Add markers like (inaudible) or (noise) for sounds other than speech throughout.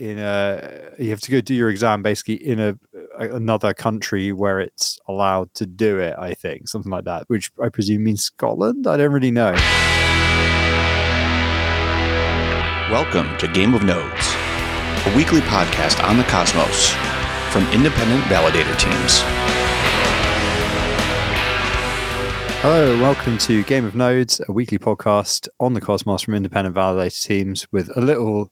in a you have to go do your exam basically in a, a another country where it's allowed to do it. I think something like that, which I presume means Scotland. I don't really know. Welcome to Game of Nodes, a weekly podcast on the cosmos from independent validator teams. Hello, welcome to Game of Nodes, a weekly podcast on the cosmos from independent validator teams with a little.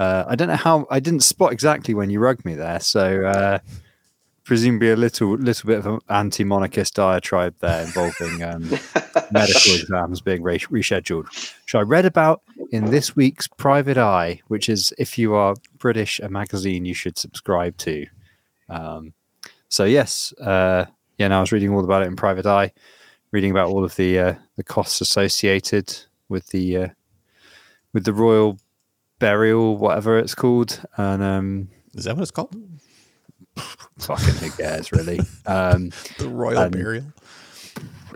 Uh, I don't know how I didn't spot exactly when you rugged me there, so uh, presumably a little little bit of an anti-monarchist diatribe there involving um, (laughs) medical exams being re- rescheduled, which I read about in this week's Private Eye, which is if you are British, a magazine you should subscribe to. Um, so yes, uh, yeah, now I was reading all about it in Private Eye reading about all of the uh, the costs associated with the uh, with the royal burial, whatever it's called, and um, Is that what it's called? (laughs) fucking who cares, really? Um, (laughs) The royal burial.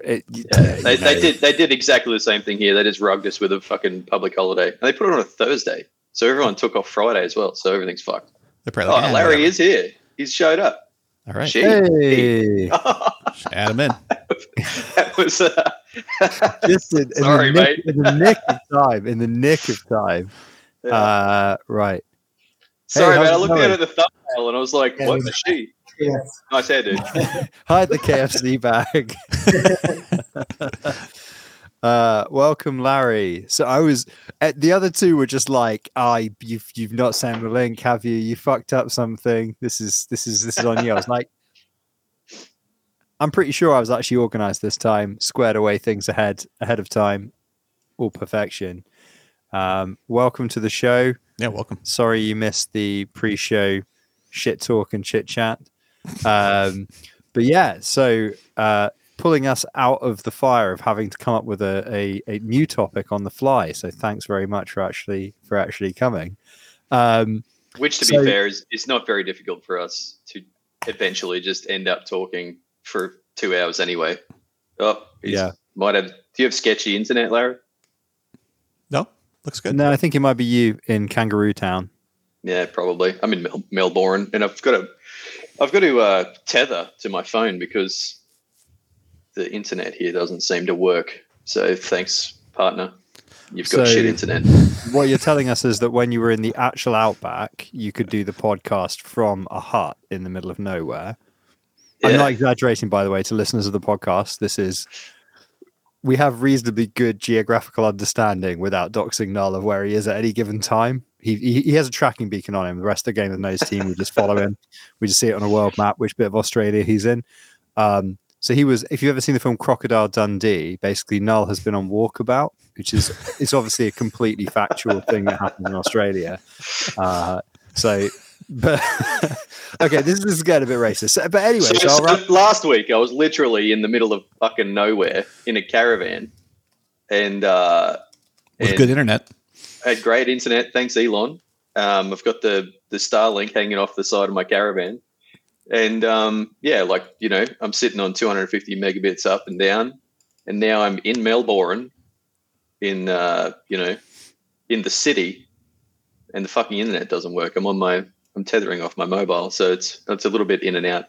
it, Yeah, they, they did they did exactly the same thing here. They just rugged us with a fucking public holiday, and they put it on a Thursday, so everyone took off Friday as well. So everything's fucked. They're probably Oh, like, "Ah, Larry whatever." is here. He's showed up. All right, Shit. Hey, (laughs) add him in. that was. Uh, just in, in Sorry, the nick, mate. in the nick of time, in the nick of time. Yeah. Uh, right. Sorry, hey, man. I how's it looked going? at the thumbnail and I was like, Yeah, "What it the she?" Nice hair, dude. Hide the KFC bag. (laughs) uh, welcome, Larry. So I was uh, the other two were just like, "I you've you've not sent the link, have you? You fucked up something. This is this is this is on you." I was like, (laughs) I'm pretty sure I was actually organized this time, squared away things ahead ahead of time, all perfection. Um, welcome to the show. Yeah, welcome. Sorry you missed the pre-show shit talk and chit chat. Um, but yeah, so uh, pulling us out of the fire of having to come up with a, a, a new topic on the fly. So thanks very much for actually for actually coming. Um, Which, to So- be fair, is it's not very difficult for us to eventually just end up talking for two hours anyway. Oh, Yeah. Might have. Do you have sketchy internet, Larry? No, looks good. no, I think it might be you in Kangaroo Town. Yeah, probably. I'm in Mel- Melbourne, and I've got to, I've got to uh, tether to my phone because the internet here doesn't seem to work. So thanks, partner. You've got So- shit internet. What you're telling us is that when you were in the actual outback, you could do the podcast from a hut in the middle of nowhere. I'm not exaggerating, by the way, to listeners of the podcast. This is we have reasonably good geographical understanding without doxing Null of where he is at any given time. He, he he has a tracking beacon on him. The rest of the game of Nose team, we just follow him. (laughs) We just see it on a world map, which bit of Australia he's in. Um, so he was. If you've ever seen the film Crocodile Dundee, basically Null has been on walkabout, which is it's obviously a completely factual thing that happened in Australia. Uh, so, but (laughs) okay, this is getting a bit racist. But anyway, So, so I'll so wrap- last week, I was literally in the middle of fucking nowhere in a caravan, and uh, With and good internet. Had great internet. Thanks, Elon. Um, I've got the the Starlink hanging off the side of my caravan, and um, yeah, like you know, I'm sitting on 250 megabits up and down, and now I'm in Melbourne, in uh, you know, in the city, and the fucking internet doesn't work. I'm on my I'm tethering off my mobile, so it's it's a little bit in and out.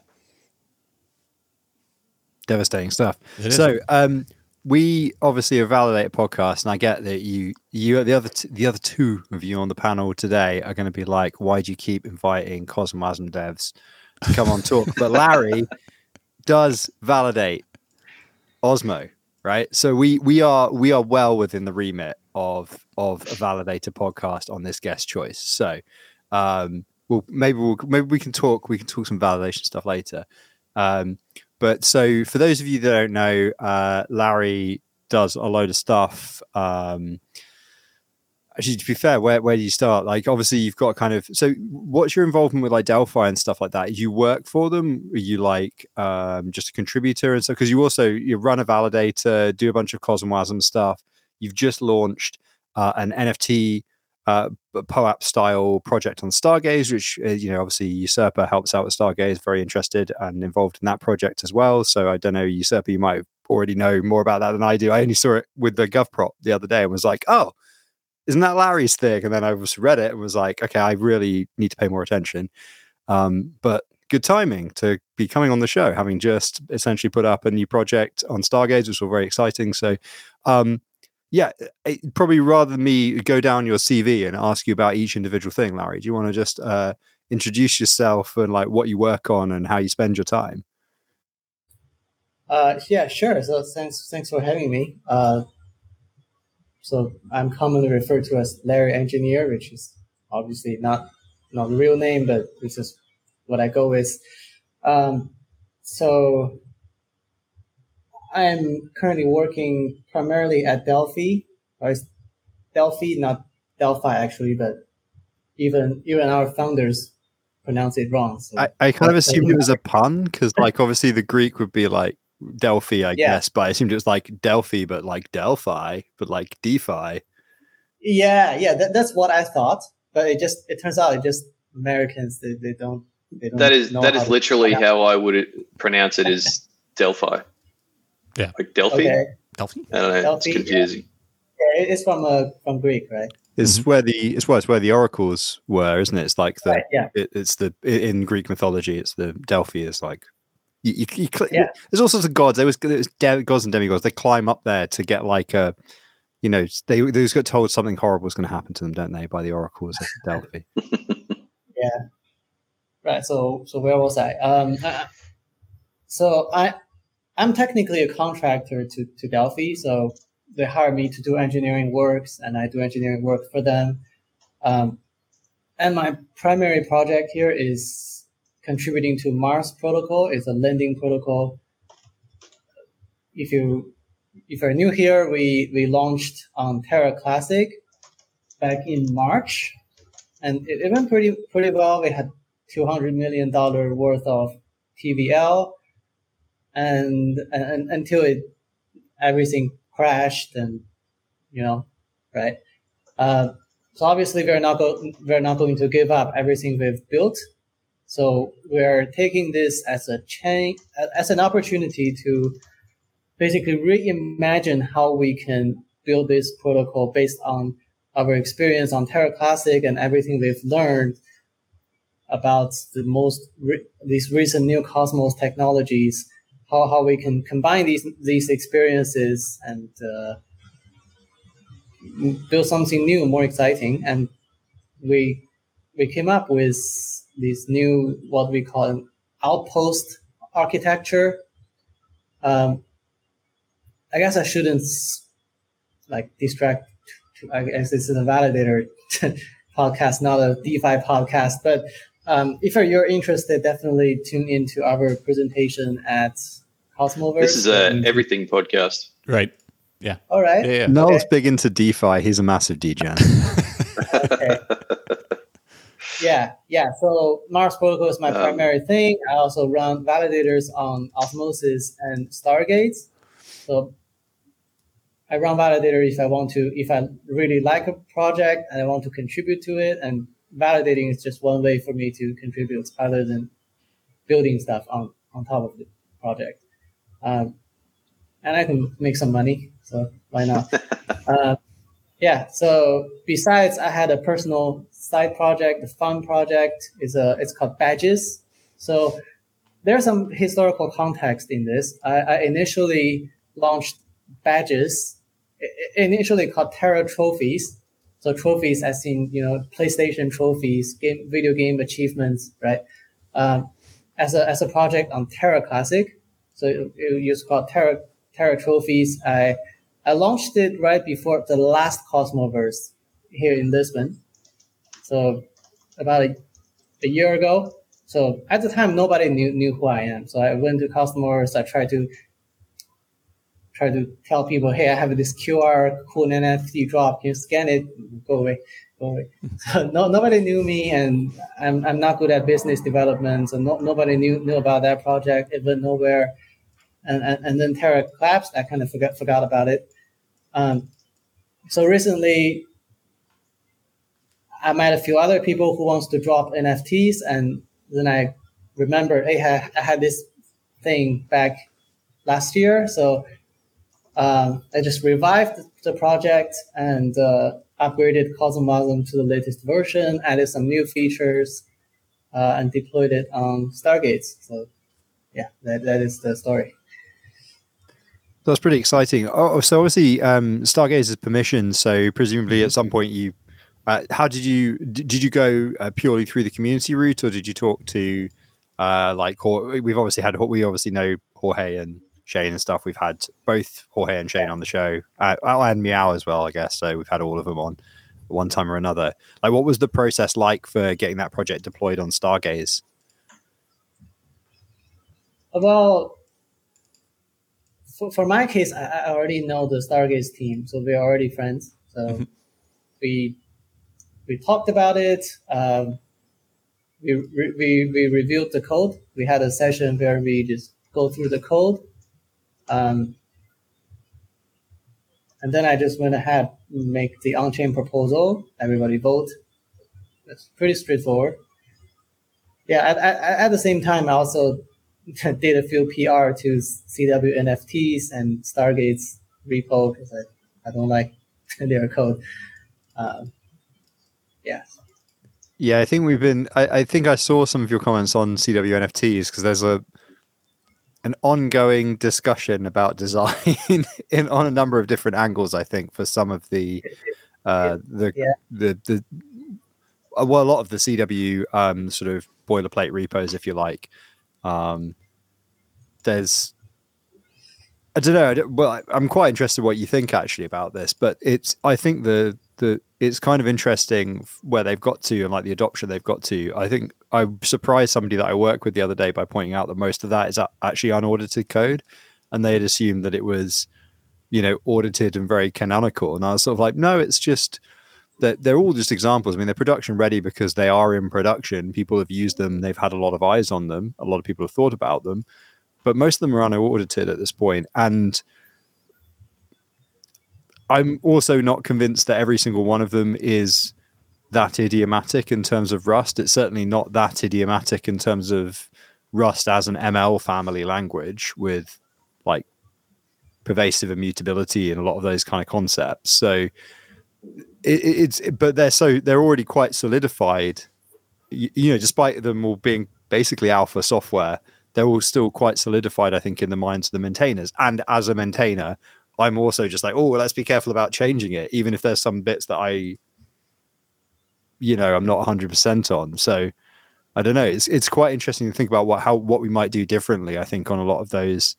devastating stuff. So, um, we obviously are Validate podcast, and I get that you, you, the other, t- the other two of you on the panel today are going to be like, "Why do you keep inviting Cosmwasm devs to come on talk?" but Larry (laughs) does validate Osmo, right? So we we are we are well within the remit of of a validator podcast on this guest choice. So, um, well, maybe we'll maybe we can talk we can talk some validation stuff later. Um, but so for those of you that don't know, uh, Larry does a load of stuff. Um, actually, to be fair, where where do you start? Like, obviously, you've got kind of. So, what's your involvement with like Delphi and stuff like that? You work for them? Are you like um, just a contributor and stuff? Because you also you run a validator, do a bunch of Cosmwasm stuff. You've just launched uh, an NFT uh, POAP style project on Stargaze, which uh, you know obviously Usurper helps out with Stargaze. Very interested and involved in that project as well. So I don't know Usurper, you might already know more about that than I do. I only saw it with the GovProp the other day and was like, oh, isn't that Larry's thing? And then I was read it and was like, okay, I really need to pay more attention. Um, but good timing to be coming on the show, having just essentially put up a new project on Stargaze, which was very exciting. So, um, yeah, it, probably rather than me go down your CV and ask you about each individual thing, Larry, do you want to just uh, introduce yourself and like what you work on and how you spend your time? Uh, yeah, sure. So thanks, thanks for having me. Uh, so I'm commonly referred to as Larry Engineer, which is obviously not not the real name, but this is what I go with. Um, so I'm currently working primarily at Delphi. Uh, or Delphi, not Delphi actually, but even even our founders pronounce it wrong. So I, I kind of uh, assumed it was a pun because, like, obviously the Greek would be like Delphi, I yeah. guess, but I assumed it was like Delphi, but like Delphi, but like DeFi. Yeah, yeah, that, that's what I thought, but it just it turns out it just Americans they, they don't they don't. That is that is literally how I would pronounce it is Delphi. Yeah, like Delphi. Okay. Delphi. I don't know. Delphi, it's confusing. Yeah. yeah, it's from uh, from Greek, right? It's mm-hmm. where the it's where it's where the oracles were, isn't it? It's like the right, yeah. It, it's the in Greek mythology. It's the Delphi is like you, you, you cl- yeah. There's all sorts of gods. There was, there was de- gods and demigods. They climb up there to get like a, you know, they they just got told something horrible is going to happen to them, don't they, by the oracles of Delphi? (laughs) yeah. Right. So so where was I? Um. Uh, so I I'm technically a contractor to to Delphi. So they hire me to do engineering works, and I do engineering work for them. Um, and my primary project here is contributing to Mars protocol. It's a lending protocol. If you if you're new here, we we launched on Terra Classic back in March, and it, it went pretty pretty well. We had two hundred million dollar worth of TVL, and, and until it everything crashed and you know right? Uh, so obviously we're not go- we're not going to give up everything we've built. So we're taking this as a chain as an opportunity to basically reimagine how we can build this protocol based on our experience on Terra Classic and everything we've learned about the most re- these recent new Cosmos technologies how, how we can combine these these experiences and uh, build something new, more exciting. And we we came up with this new what we call an outpost architecture. Um, I guess I shouldn't like distract. I guess this is a validator (laughs) podcast, not a DeFi podcast. But um, if you're interested, definitely tune into our presentation at Cosmoverse. This is a everything podcast. Right. Yeah. All right. Yeah, yeah. Noel's okay. big into DeFi. He's a massive degen. (laughs) okay. Yeah, yeah. So Mars Protocol is my um, primary thing. I also run validators on Osmosis and Stargaze. So I run validator if I want to, if I really like a project and I want to contribute to it. And validating is just one way for me to contribute other than building stuff on, on top of the project um, and I can make some money. So why not? (laughs) uh, yeah. So besides, I had a personal side project, a fun project. is a it's called Badges. So there's some historical context in this. I, I initially launched Badges, initially called Terra Trophies. So trophies, as in you know PlayStation trophies, game video game achievements, right? Um, as a as a project on Terra Classic, so it, it used called Terra, Terra Trophies. I, I launched it right before the last Cosmoverse here in Lisbon. So about a, a year ago. So at the time, nobody knew, knew who I am. So I went to Cosmoverse. I tried to try to tell people, hey, I have this QR cool NFT drop. You scan it? Go away. Go away. (laughs) So no, nobody knew me, and I'm, I'm not good at business development. So no, nobody knew knew about that project. It went nowhere and, and, and then Terra collapsed. I kind of forgot forgot about it. Um, so recently, I met a few other people who wants to drop NFTs, and then I remembered, hey, I had this thing back last year, so um, I just revived the project, and uh, upgraded Cosmwasm to the latest version, added some new features, uh, and deployed it on Stargaze. So, yeah, that, that is the story. That's pretty exciting. Oh, so obviously, um, Stargaze is permission. So presumably, at some point, you uh, how did you did you go uh, purely through the community route, or did you talk to uh, like we've obviously had we obviously know Jorge and Shane and stuff. We've had both Jorge and Shane on the show, uh, and Meow as well, I guess. So we've had all of them on one time or another. Like, what was the process like for getting that project deployed on Stargaze? Well, for, for my case, I, I already know the Stargaze team, so we're already friends. So mm-hmm. we we talked about it. Um, we, we we reviewed the code. We had a session where we just go through the code. Um, and then I just went ahead make the on-chain proposal. Everybody vote. It's pretty straightforward. Yeah. At, at, at the same time, I also (laughs) did a few PR to CW NFTs and Stargaze repo because I, I don't like (laughs) their code. Um, yeah. Yeah, I think we've been. I, I think I saw some of your comments on CW NFTs because there's a an ongoing discussion about design (laughs) in on a number of different angles. I think for some of the (laughs) uh, the, yeah. the the well, a lot of the CW um, sort of boilerplate repos, if you like, um, there's I don't know. I don't, well, I'm quite interested what you think actually about this, but it's I think the the it's kind of interesting where they've got to and like the adoption they've got to. I think I surprised somebody that I worked with the other day by pointing out that most of that is actually unaudited code, and they had assumed that it was, you know, audited and very canonical. And I was sort of like, no, it's just that they're all just examples. I mean, they're production ready because they are in production. People have used them. They've had a lot of eyes on them. A lot of people have thought about them, but most of them are unaudited at this point. And I'm also not convinced that every single one of them is that idiomatic in terms of Rust. It's certainly not that idiomatic in terms of Rust as an ML family language with like pervasive immutability and a lot of those kind of concepts. So it, it's but they're so they're already quite solidified. You, you, know, despite them all being basically alpha software, they're all still quite solidified. I think in the minds of the maintainers. And as a maintainer, I'm also just like, oh, well, let's be careful about changing it, even if there's some bits that I, you know, I'm not 100 percent on. So I don't know. It's it's quite interesting to think about what how what we might do differently. I think on a lot of those.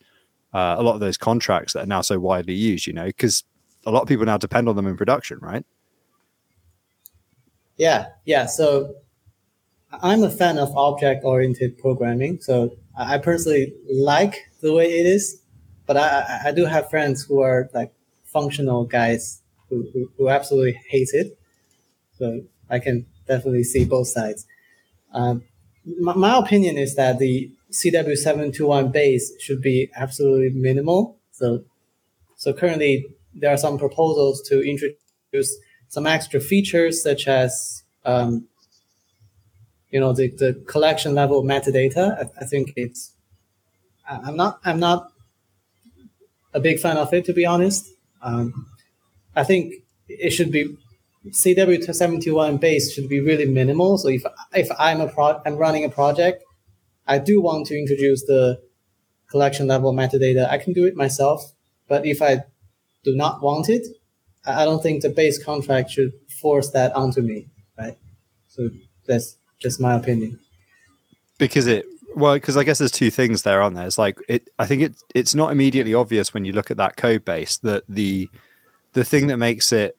Uh, a lot of those contracts that are now so widely used, you know, because a lot of people now depend on them in production, right? Yeah, yeah. So I'm a fan of object oriented programming. So I personally like the way it is, but I, I do have friends who are like functional guys who, who, who absolutely hate it. So I can definitely see both sides. Um, my, my opinion is that the CW721 base should be absolutely minimal. So, so currently there are some proposals to introduce some extra features such as um, you know the, the collection level metadata. I, I, think it's I'm not I'm not a big fan of it to be honest. Um, I think it should be CW721 base should be really minimal. So if if I'm a pro I'm running a project, I do want to introduce the collection level metadata. I can do it myself. But if I do not want it, I don't think the base contract should force that onto me, right? So that's just my opinion. Because it well, because I guess there's two things there, aren't there? It's like it. I think it it's not immediately obvious when you look at that code base that the the thing that makes it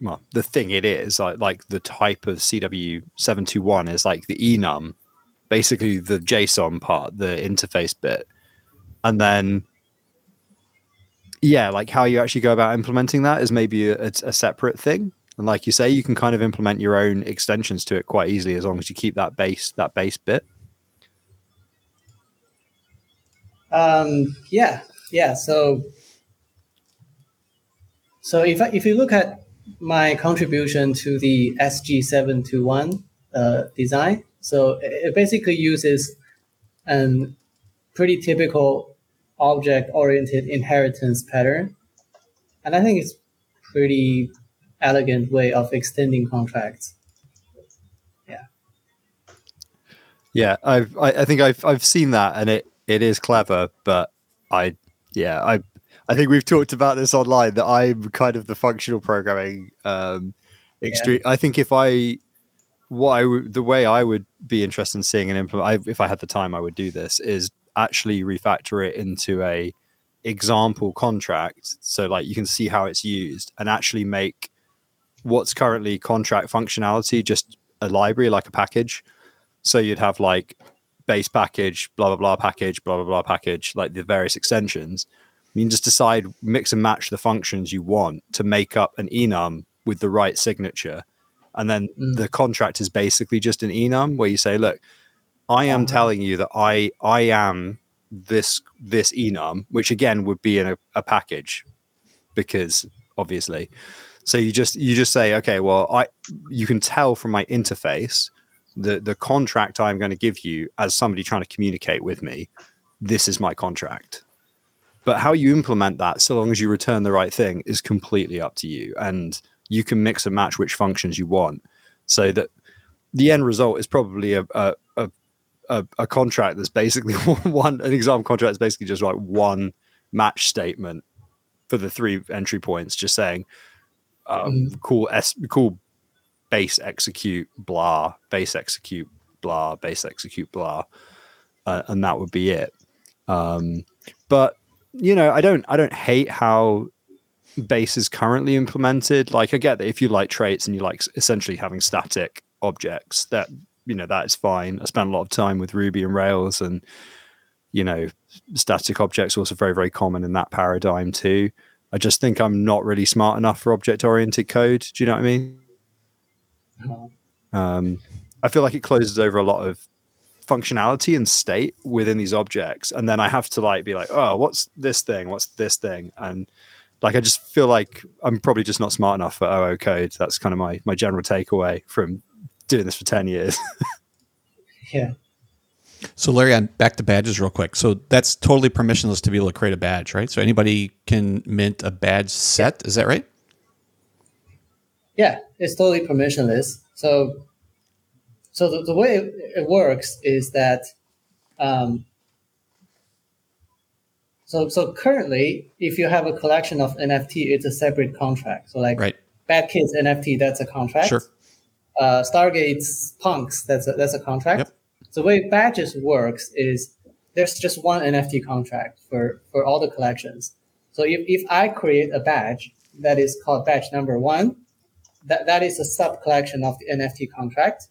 well, the thing it is like like the type of CW seven two one is like the enum, basically the JSON part, the interface bit, and then yeah, like how you actually go about implementing that is maybe a, a, separate thing. And like you say, you can kind of implement your own extensions to it quite easily as long as you keep that base that base bit. Um, yeah, yeah. So, so if I, if you look at my contribution to the SG721 uh, design, so it basically uses a pretty typical object-oriented inheritance pattern, and I think it's pretty elegant way of extending contracts. Yeah. Yeah, I've I, I think I've I've seen that and it it is clever, but I yeah, I I think we've talked about this online that I'm kind of the functional programming um extreme. Yeah. I think if I what I w- the way I would be interested in seeing and implement I, if I had the time I would do this is actually refactor it into a example contract. So like you can see how it's used and actually make what's currently contract functionality just a library like a package. So you'd have like base package blah blah blah package blah blah blah package like the various extensions you can just decide mix and match the functions you want to make up an enum with the right signature and then mm. the contract is basically just an enum where you say look i am uh-huh. telling you that i i am this this enum, which again would be in a, a package, because obviously. So you just you just say, okay, well, I you can tell from my interface the the contract I'm going to give you as somebody trying to communicate with me. This is my contract. But how you implement that, so long as you return the right thing, is completely up to you, and you can mix and match which functions you want, so that the end result is probably a, a, a a, contract that's basically (laughs) one an example contract is basically just like one match statement for the three entry points, just saying um, mm. cool s cool base execute blah base execute blah base execute blah, uh, and that would be it. Um, but you know, I don't I don't hate how base is currently implemented. Like I get that if you like traits and you like essentially having static objects, that you know that is fine. I spent a lot of time with Ruby and Rails, and you know, static objects also very very common in that paradigm too. I just think I'm not really smart enough for object oriented code. Do you know what I mean? Um, I feel like it closes over a lot of functionality and state within these objects, and then I have to like be like, oh, what's this thing? What's this thing? And like I just feel like I'm probably just not smart enough for OO code. That's kind of my my general takeaway from doing this for 10 years. (laughs) yeah. So Larry, on back to badges real quick. So that's totally permissionless to be able to create a badge, right? So anybody can mint a badge set. Is that right? Yeah, it's totally permissionless. So, so the, the way it works is that, um, so so currently, if you have a collection of NFT, it's a separate contract. So like, right. Bad Kids NFT, that's a contract. Sure uh, Stargaze Punks, that's a, that's a contract. Yep. So the way badges works is there's just one NFT contract for, for all the collections. So if, if I create a badge that is called badge number one, that, that is a sub collection of the NFT contract.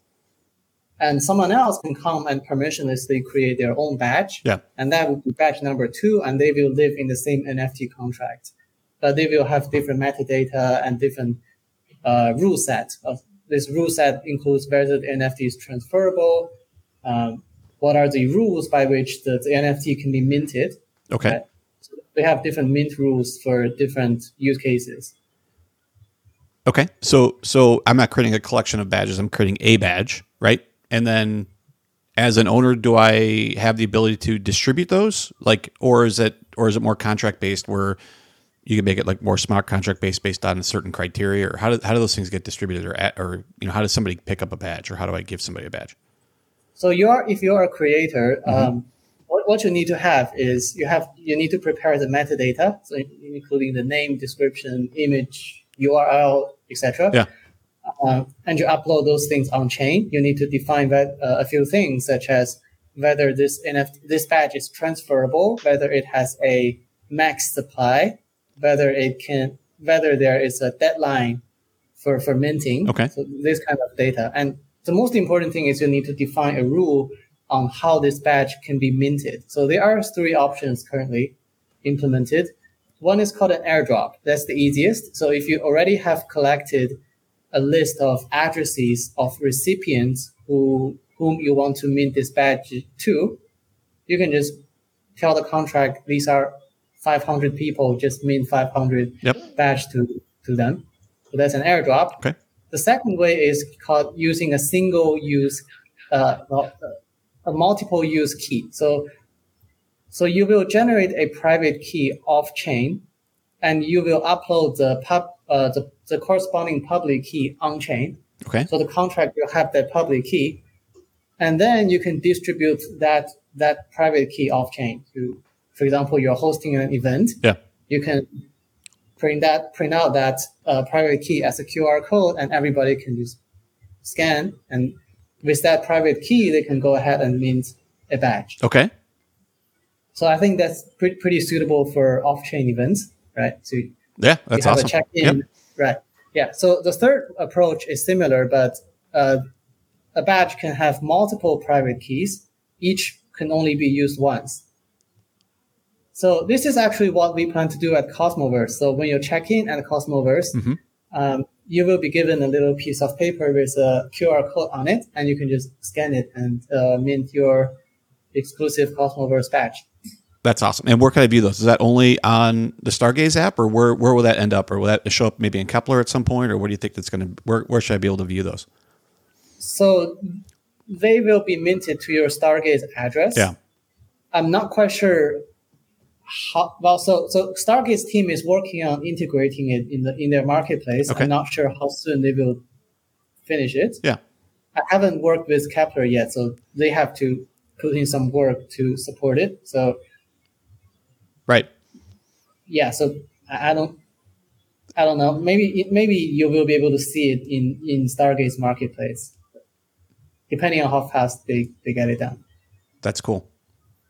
And someone else can come and permissionlessly create their own batch. Yeah. And that would be batch number two, and they will live in the same NFT contract. But they will have different metadata and different uh, rule set of this rule set includes whether the NFT is transferable, um, what are the rules by which the, the NFT can be minted. Okay. Right? So we have different mint rules for different use cases. Okay. So so I'm not creating a collection of badges, I'm creating a badge, right? And then as an owner, do I have the ability to distribute those? Like or is it or is it more contract based where you can make it like more smart contract based based on a certain criteria or how do, how do those things get distributed or at, or you know how does somebody pick up a badge or how do i give somebody a badge so you're if you're a creator mm-hmm. um, what, what you need to have is you have you need to prepare the metadata so including the name description image url etc yeah uh, and you upload those things on chain you need to define that, uh, a few things such as whether this NFT, this badge is transferable whether it has a max supply whether it can whether there is a deadline for for minting. Okay. So this kind of data, and the most important thing is you need to define a rule on how this badge can be minted. So there are three options currently implemented. One is called an airdrop. That's the easiest. So if you already have collected a list of addresses of recipients who whom you want to mint this badge to, you can just tell the contract these are 500 people just mint 500 yep. badge to, to them. So that's an airdrop. Okay. The second way is called using a single use, uh, a multiple use key. So, so you will generate a private key off chain and you will upload the pub, uh, the, the corresponding public key on chain. Okay. So the contract will have that public key, and then you can distribute that that private key off chain. To, for example, you're hosting an event. Yeah. You can print that print out that uh, private key as a QR code, and everybody can just scan. And with that private key, they can go ahead and mint a badge. Okay. So I think that's pretty, pretty suitable for off-chain events, right? So Yeah, that's you have awesome. a check-in, Yep. right? Yeah. So the third approach is similar, but uh, a badge can have multiple private keys. Each can only be used once. So this is actually what we plan to do at Cosmoverse. So when you check in at Cosmoverse, Mhm. um, you will be given a little piece of paper with a QR code on it, and you can just scan it and uh, mint your exclusive Cosmoverse badge. That's awesome. And where can I view those? Is that only on the Stargaze app, or where where will that end up, or will that show up maybe in Keplr at some point, or what do you think that's going to? Where where should I be able to view those? So they will be minted to your Stargaze address. Yeah. I'm not quite sure how well so so Stargaze team is working on integrating it in the in their marketplace. Okay. I'm not sure how soon they will finish it. Yeah. I haven't worked with Keplr yet, so they have to put in some work to support it. So Right. yeah, so I, I don't I don't know. Maybe it, maybe you will be able to see it in in Stargaze marketplace, depending on how fast they, they get it done. That's cool.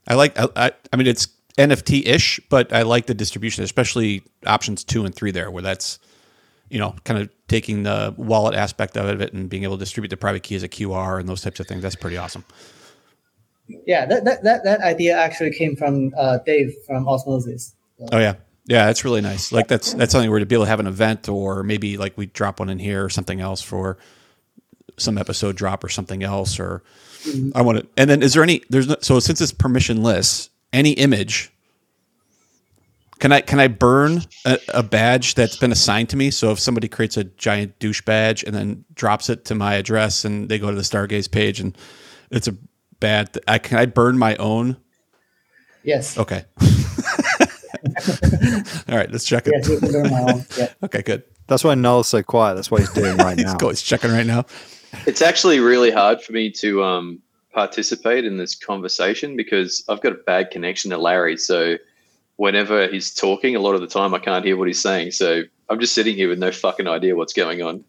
I like. I, I, I mean, it's NFT ish, but I like the distribution, especially options two and three there, where that's you know kind of taking the wallet aspect of it and being able to distribute the private key as a QR and those types of things. That's pretty awesome. Yeah, that that, that, that idea actually came from uh, Dave from Osmosis. Oh yeah, yeah, that's really nice. Like that's that's something where to be able to have an event, or maybe like we drop one in here or something else for some episode drop or something else. Or I want to. And then is there any? There's no, so since it's permissionless, any image. Can I can I burn a, a badge that's been assigned to me? So if somebody creates a giant douche badge and then drops it to my address and they go to the Stargaze page and it's a bad, I can I burn my own? Yes. Okay. (laughs) All right, let's check it. Yes, you my own. Yeah. (laughs) Okay, good. That's why Noel's so quiet. That's what he's doing right (laughs) He's, now. go, he's checking right now. It's actually really hard for me to um, participate in this conversation because I've got a bad connection to Larry. So whenever he's talking, a lot of the time I can't hear what he's saying. So I'm just sitting here with no fucking idea what's going on.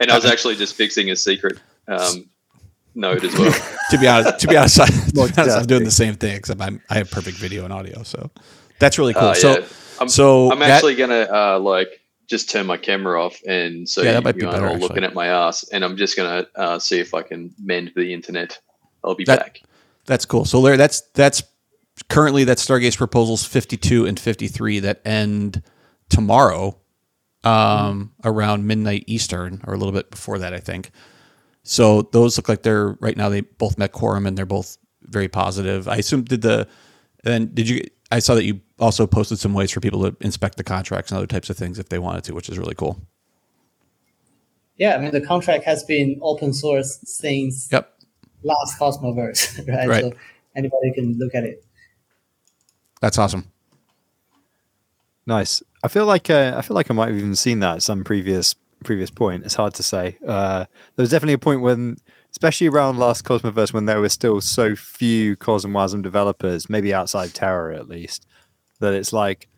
and I was actually just fixing a secret um, node as well. (laughs) To be honest, to be honest, I, to be honest, I'm doing the same thing except I'm, I have perfect video and audio, so that's really cool. Uh, so. I'm, so I'm that- actually gonna uh, like just turn my camera off, and so Yeah, that you, might you aren't better, all looking at my ass, and I'm just gonna uh, see if I can mend the internet. I'll be That- back. That's cool. So Larry, that's that's currently that's Stargaze proposals 52 and 53 that end tomorrow um, around midnight Eastern or a little bit before that, I think. So those look like they're right now they both met quorum and they're both very positive. I assume did the and did you I saw that you also posted some ways for people to inspect the contracts and other types of things if they wanted to, which is really cool. Yeah, I mean the contract has been open source since Yep. last Cosmoverse, (laughs) right? Right. So anybody can look at it. That's awesome. Nice. I feel like uh, I feel like I might have even seen that at some previous previous point. It's hard to say. Uh, there was definitely a point when, especially around last Cosmoverse, when there were still so few Cosmwasm developers, maybe outside Terra at least, that it's like,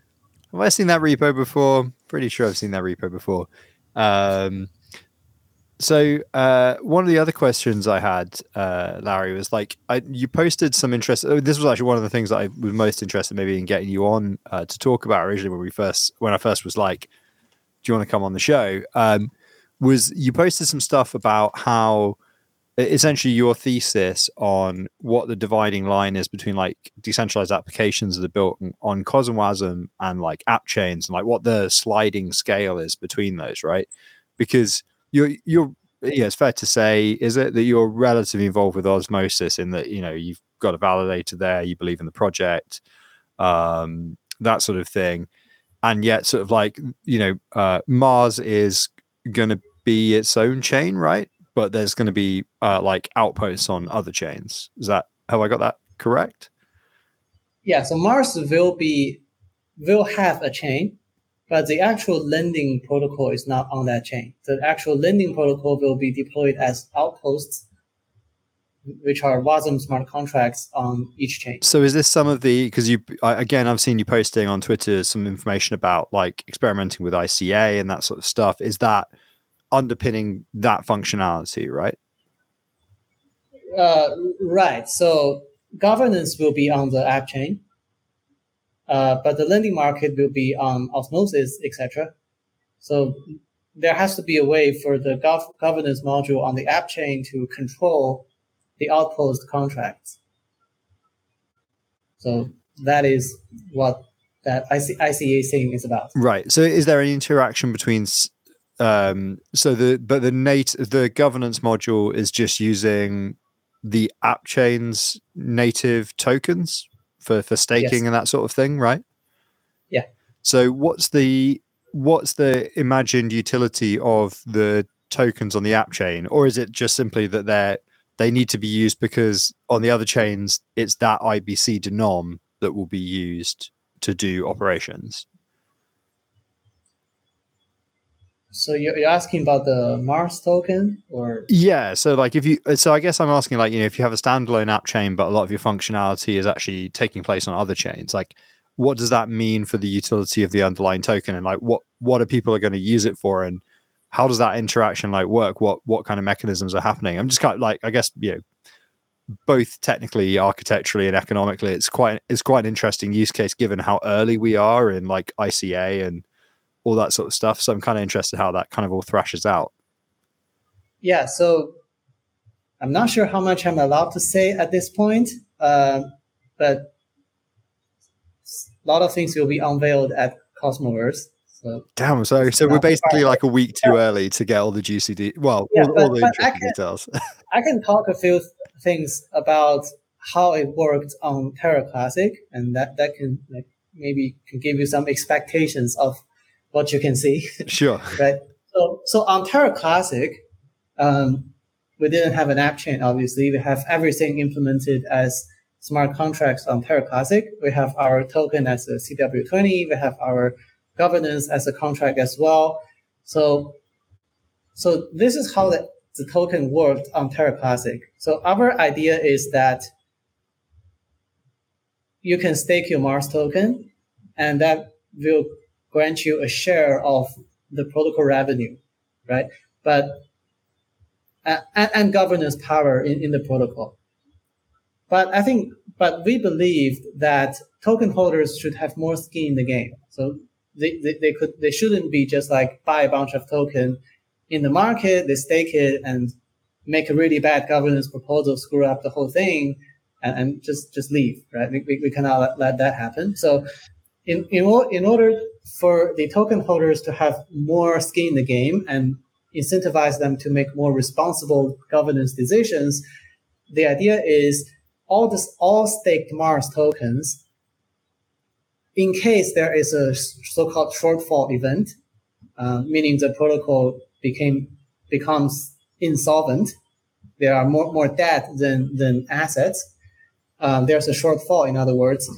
have I seen that repo before? Pretty sure I've seen that repo before. Um, so uh, one of the other questions I had, uh, Larry, was like, I, you posted some interest. oh, This was actually one of the things that I was most interested, maybe, in getting you on uh, to talk about originally when we first, when I first was like, "Do you want to come on the show?" Um, was you posted some stuff about how essentially your thesis on what the dividing line is between like decentralized applications that are built on- on Cosmwasm and like app chains and like what the sliding scale is between those, right? Because you're you're yeah, it's fair to say, is it that you're relatively involved with osmosis in that you know you've got a validator there, you believe in the project, um, that sort of thing, and yet sort of like you know uh, Mars is going to be its own chain, right? But there's going to be uh, like outposts on other chains. Is that have I got that correct? Yeah, so Mars will be will have a chain, but the actual lending protocol is not on that chain. The actual lending protocol will be deployed as outposts, which are WASM smart contracts on each chain. So is this some of the because you again I've seen you posting on Twitter some information about like experimenting with ICA and that sort of stuff. Is that underpinning that functionality, right? Uh, right. So governance will be on the app chain, uh, but the lending market will be on Osmosis, etc. So there has to be a way for the gov- governance module on the app chain to control the outpost contracts. So that is what that IC- ICA thing is about. Right. So is there any interaction between um so the but the nat the governance module is just using the app chain's native tokens for for staking Yes. and that sort of thing, right? Yeah. So what's the what's the imagined utility of the tokens on the app chain, or is it just simply that they're they need to be used because on the other chains it's that IBC denom that will be used to do operations? So you're, asking about the Mars token or Yeah, so like if you, so I guess I'm asking like you know if you have a standalone app chain, but a lot of your functionality is actually taking place on other chains, like what does that mean for the utility of the underlying token, and like what what are people are going to use it for, and how does that interaction like work? What what kind of mechanisms are happening? I'm just kind of like I guess you know both technically, architecturally, and economically, it's quite it's quite an interesting use case given how early we are in like ICA and all that sort of stuff. So I'm kind of interested how that kind of all thrashes out. yeah. So I'm not sure how much I'm allowed to say at this point, uh, but a lot of things will be unveiled at Cosmoverse. So Damn. So, so we're basically like a week too early to get all the juicy, de- well, Yeah, all, but- all the but I can- details. (laughs) I can talk a few things about how it worked on Terra Classic, and that that can like maybe can give you some expectations of what you can see. (laughs) sure. right? So, so on Terra Classic, um, we didn't have an app chain. Obviously, we have everything implemented as smart contracts on Terra Classic. We have our token as a CW20. We have our governance as a contract as well. So, so this is how the, the token worked on Terra Classic. So our idea is that you can stake your Mars token, and that will grant you a share of the protocol revenue, right? But uh, and, and governance power in, in the protocol. But I think, but we believe that token holders should have more skin in the game. So they, they, they could they shouldn't be just like buy a bunch of token in the market, they stake it and make a really bad governance proposal, screw up the whole thing, and, and just just leave, right? We, we, we cannot let, let that happen. So in in, in order for the token holders to have more skin in the game and incentivize them to make more responsible governance decisions, the idea is all this all staked Mars tokens, in case there is a so-called shortfall event, uh, meaning the protocol became becomes insolvent, there are more more debt than than assets. Um, there's a shortfall. In other words,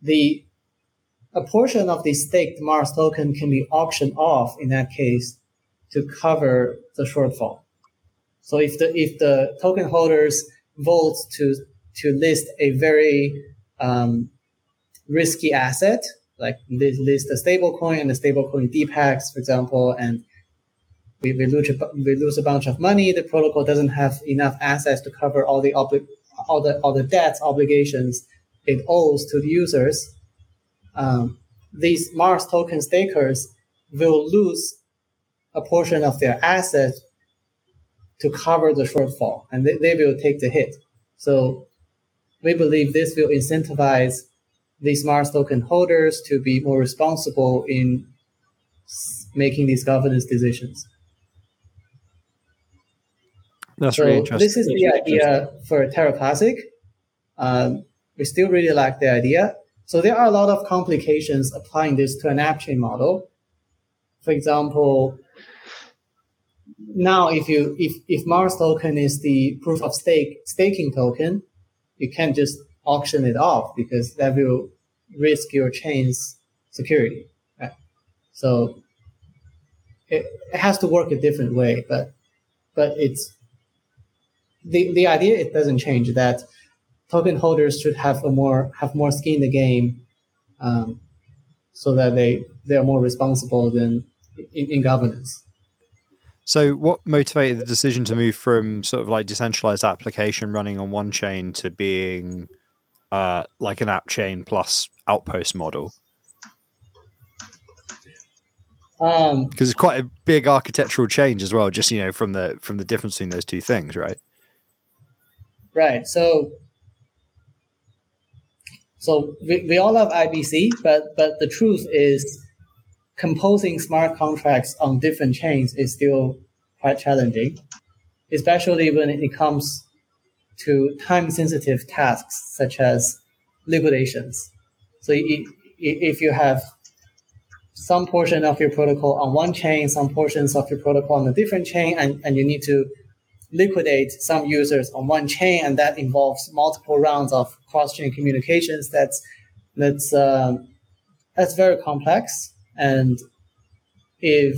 the a portion of the staked Mars token can be auctioned off in that case to cover the shortfall. So if the if the token holders vote to to list a very um, risky asset, like list, a stable coin and the stable coin depegs, for example, and we, we, lose a, we lose a bunch of money, the protocol doesn't have enough assets to cover all the obli- all the all the debts obligations it owes to the users. Um, these Mars token stakers will lose a portion of their assets to cover the shortfall, and they, they will take the hit. So we believe this will incentivize these Mars token holders to be more responsible in making these governance decisions. That's so really interesting. this is the idea for Terra Classic. Um, we still really like the idea. So there are a lot of complications applying this to an app chain model. For example, now if you if if Mars token is the proof of stake staking token, you can't just auction it off because that will risk your chain's security. Right? So it, it has to work a different way, but but it's the the idea it doesn't change that token holders should have a more have more skin in the game, um, so that they they are more responsible than in, in governance. So, what motivated the decision to move from sort of like decentralized application running on one chain to being uh, like an app chain plus outpost model? Because um, it's quite a big architectural change as well, just you know from the from the difference between those two things, right? Right. So, so we, we all love IBC, but but the truth is composing smart contracts on different chains is still quite challenging, especially when it comes to time sensitive tasks such as liquidations. So if you have some portion of your protocol on one chain, some portions of your protocol on a different chain, and, and you need to liquidate some users on one chain, and that involves multiple rounds of cross-chain communications. That's that's um, that's very complex. And if,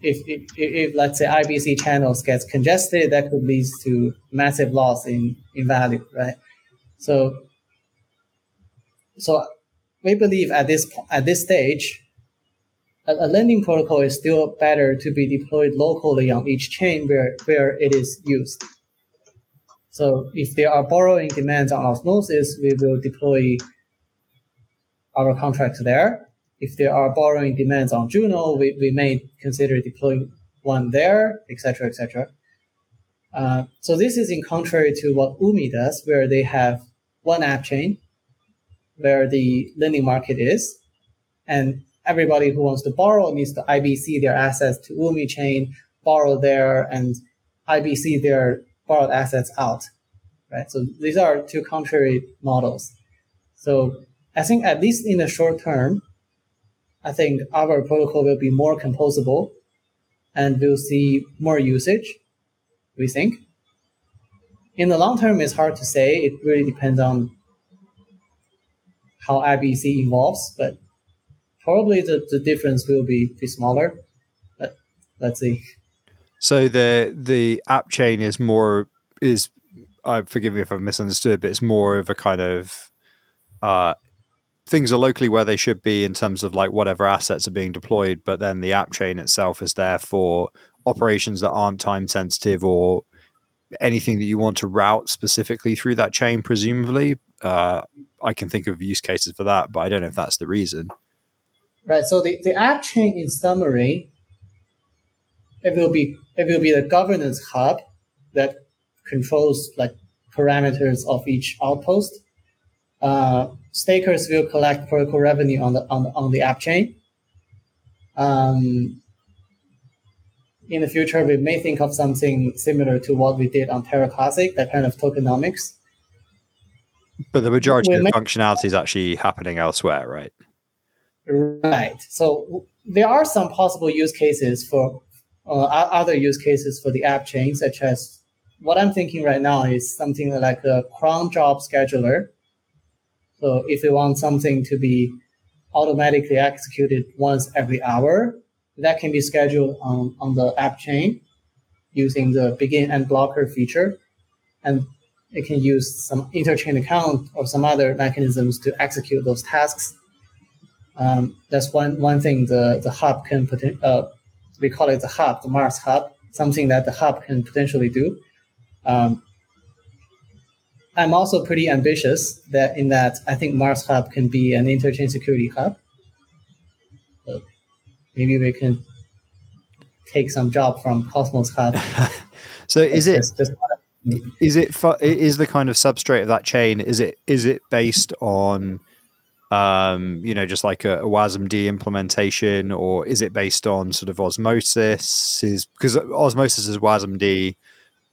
if, if, if, let's say IBC channels gets congested, that could lead to massive loss in, in value, right? So, so we believe at this at this stage, a, a lending protocol is still better to be deployed locally on each chain where, where it is used. So if there are borrowing demands on osmosis, we will deploy our contract there. If there are borrowing demands on Juno, we, we may consider deploying one there, etc., etc. Uh, so this is in contrary to what Umee does, where they have one app chain where the lending market is, and everybody who wants to borrow needs to IBC their assets to Umee chain, borrow there, and IBC their borrowed assets out. Right. So these are two contrary models. So I think at least in the short term, I think our protocol will be more composable and we'll see more usage, we think. In the long term, it's hard to say. It really depends on how IBC evolves, but probably the, the difference will be, be smaller. But let's see. So the the app chain is more is I forgive me if I've misunderstood, but it's more of a kind of uh, things are locally where they should be in terms of like whatever assets are being deployed, but then the app chain itself is there for operations that aren't time sensitive or anything that you want to route specifically through that chain, presumably. Uh, I can think of use cases for that, but I don't know if that's the reason. Right. So the, the app chain in summary, it will be it will be the governance hub that controls like parameters of each outpost uh, stakers will collect protocol revenue on the on the, on the app chain. Um, in the future, we may think of something similar to what we did on Terra Classic, that kind of tokenomics. But the majority we of the functionality is actually happening elsewhere, right? Right. So there are some possible use cases for uh, other use cases for the app chain, such as what I'm thinking right now is something like a cron job scheduler so if you want something to be automatically executed once every hour, that can be scheduled on, on the app chain using the begin and blocker feature. And it can use some interchain account or some other mechanisms to execute those tasks. Um, that's one, one thing the, the hub can, uh, we call it the hub, the Mars hub, something that the hub can potentially do. Um, I'm also pretty ambitious that in that I think Mars Hub can be an interchain security hub. So maybe we can take some job from Cosmos Hub. (laughs) so is it just, just is it is the kind of substrate of that chain is it is it based on um you know just like a, a wasmd implementation or is it based on sort of osmosis is because osmosis is wasmd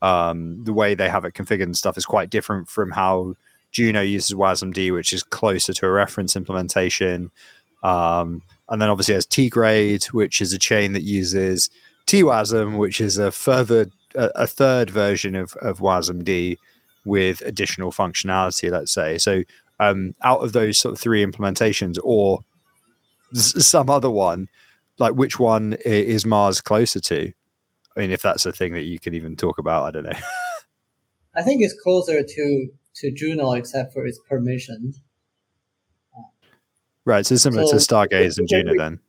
um, the way they have it configured and stuff is quite different from how Juno uses WASMD, which is closer to a reference implementation. Um, and then obviously has Tgrade, which is a chain that uses TWASM, which is a further a, a third version of, of WASMD with additional functionality, let's say. So um, out of those sort of three implementations, or s- some other one, like which one is Mars closer to? I mean, if that's a thing that you can even talk about, I don't know. (laughs) I think it's closer to to Juno, except for its permission. right, so similar to So- Stargaze and Juno, then.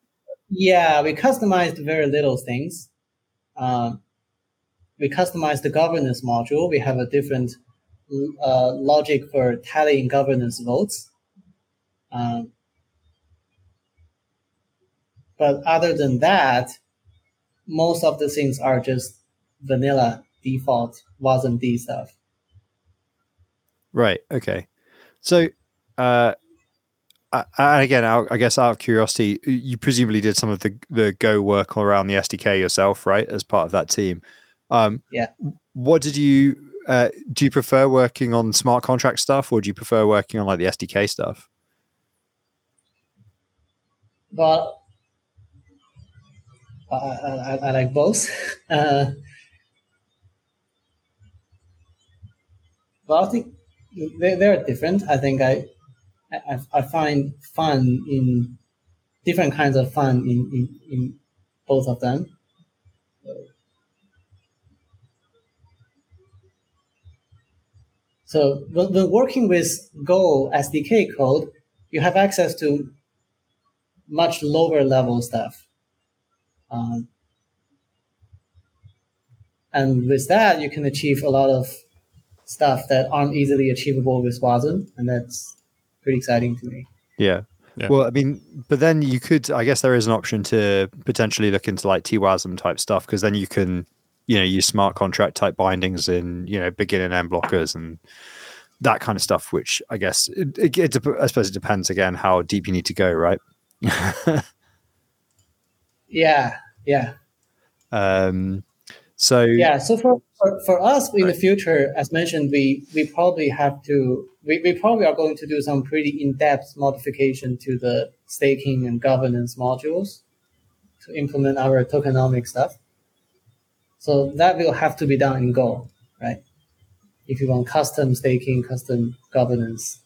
Yeah, we customized very little things. Um, we customized the governance module. We have a different uh, logic for tallying governance votes. Um, but other than that, most of the things are just vanilla default WASM-D stuff. Right. Okay. So, uh, I- and again, out- I guess out of curiosity, you presumably did some of the the Go work around the SDK yourself, right? As part of that team. Um, Yeah. What did you uh, do? You prefer working on smart contract stuff, or do you prefer working on like the SDK stuff? But I, I, I- like both. Uh, but I think they, they're different. I think I, I, I find fun in different kinds of fun in, in, in both of them. So when, when working with Go SDK code, you have access to much lower level stuff. Um, and with that, you can achieve a lot of stuff that aren't easily achievable with WASM, and that's pretty exciting to me. Yeah. Yeah. Well, I mean, but then you could, I guess there is an option to potentially look into like TWASM type stuff because then you can, you know, use smart contract type bindings in, you know, begin and end blockers and that kind of stuff, which I guess, it, it, it, I suppose it depends again how deep you need to go, right? (laughs) Yeah, yeah, um, so, yeah. So for, for, for us in the future, as mentioned, we, we probably have to, we, we probably are going to do some pretty in-depth modification to the staking and governance modules to implement our tokenomic stuff. So that will have to be done in Go, right? If you want custom staking, custom governance.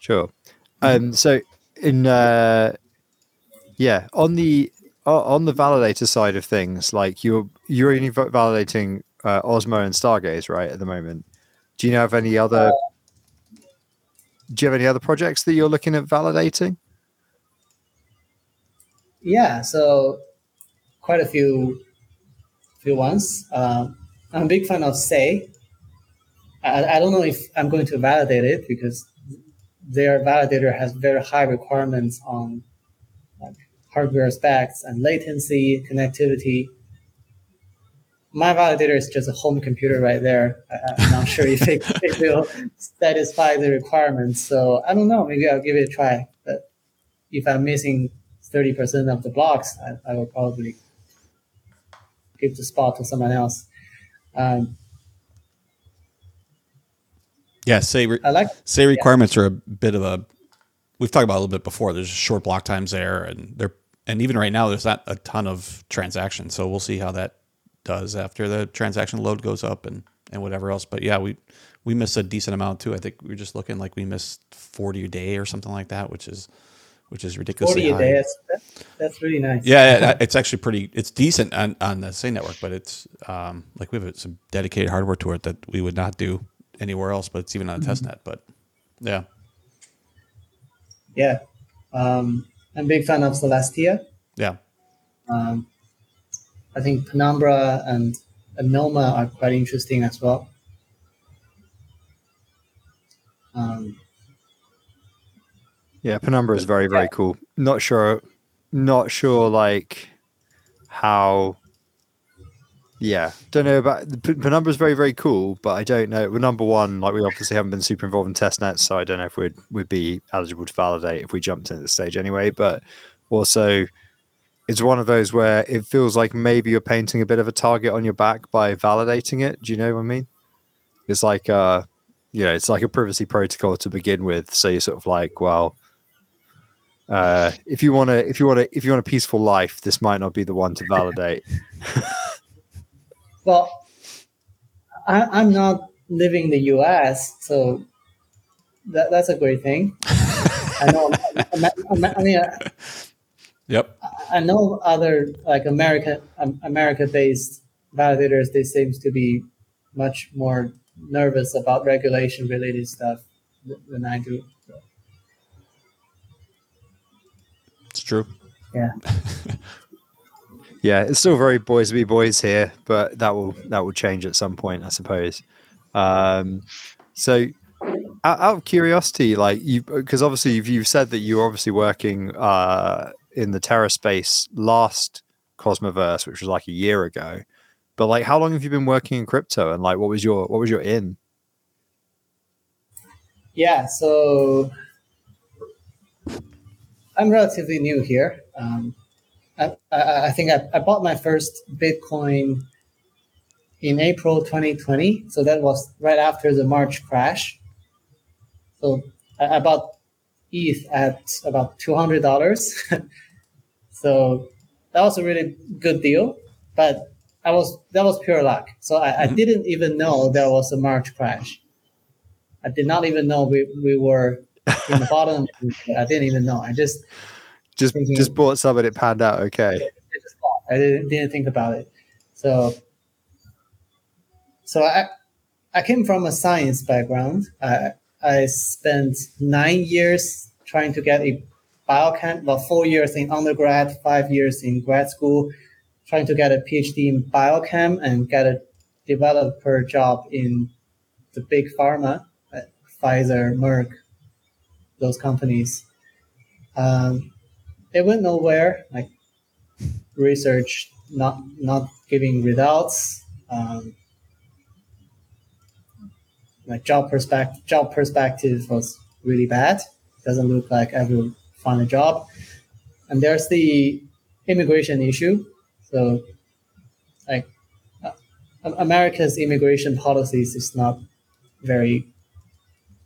Sure. Um, so in uh, yeah, on the on the validator side of things, like you're you're only validating uh, Osmo and Stargaze, right? At the moment, do you know of any other? do you have any other projects that you're looking at validating? Yeah, so quite a few few ones. Um, I'm a big fan of Sei. I, I don't know if I'm going to validate it because their validator has very high requirements on hardware specs and latency, connectivity. My validator is just a home computer right there. I, I'm not sure if it, (laughs) it will satisfy the requirements. So I don't know. Maybe I'll give it a try. But if I'm missing 30% of the blocks, I, I will probably give the spot to someone else. Um, Yeah, Sei re- I like Sei requirements are a bit of a. We've talked about a little bit before. There's short block times there, and they're and even right now there's not a ton of transactions. So we'll see how that does after the transaction load goes up and and whatever else. But yeah, we we miss a decent amount too. I think we are just looking like we missed 40 a day or something like that, which is which is ridiculously 40 a high. day. That's, that's, that's really nice. Yeah, yeah, it's actually pretty. It's decent on, on the same network, but it's um, like we have some dedicated hardware to it that we would not do anywhere else. But it's even on a test net. But yeah, Yeah. Um, I'm a big fan of Celestia. yeah, Um, I think Penumbra and Anoma are quite interesting as well. Um, Yeah, Penumbra is very very cool. Not sure, not sure like how. Yeah, don't know about the P- Penumbra is very very cool, but I don't know. Well, number one, like we obviously haven't been super involved in test nets, so I don't know if we'd would be eligible to validate if we jumped into the stage anyway. But also, it's one of those where it feels like maybe you're painting a bit of a target on your back by validating it. Do you know what I mean? It's like uh, you know, it's like a privacy protocol to begin with. So you're sort of like, well, uh, if you want to, if you want to, if you want a peaceful life, this might not be the one to validate. (laughs) well, I, I'm not living in the U.S., so that, that's a great thing. I know. (laughs) I mean, uh, yep. I know other like America um, America-based validators. They seems to be much more nervous about regulation-related stuff than I do. It's true. Yeah. (laughs) yeah, it's still very boys be boys here, but that will that will change at some point, I suppose. Um, so, out, out of curiosity, like you, because obviously you've, you've said that you're obviously working uh, in the Terra space last Cosmoverse, which was like a year ago. But like, how long have you been working in crypto, and like, what was your what was your in? Yeah, so I'm relatively new here. Um, I, I, I, think I, I bought my first Bitcoin in April 2020. So that was right after the March crash. So I, I bought ETH at about $200. (laughs) so that was a really good deal. But I was that was pure luck. So I, mm-hmm. I didn't even know there was a March crash. I did not even know we, we were in the bottom. (laughs) I didn't even know. I just just thinking, just bought some and it panned out okay. I, I didn't, didn't think about it. So so I I came from a science background. I I spent nine years trying to get a biochem, well, four years in undergrad, five years in grad school, trying to get a PhD in biochem and get a developer job in the big pharma, Pfizer, Merck, those companies. Um, it went nowhere. Like research not not giving results. Um, like job perspective job perspective was really bad. Doesn't look like I will find a job. And there's the immigration issue. So like uh, America's immigration policies is not very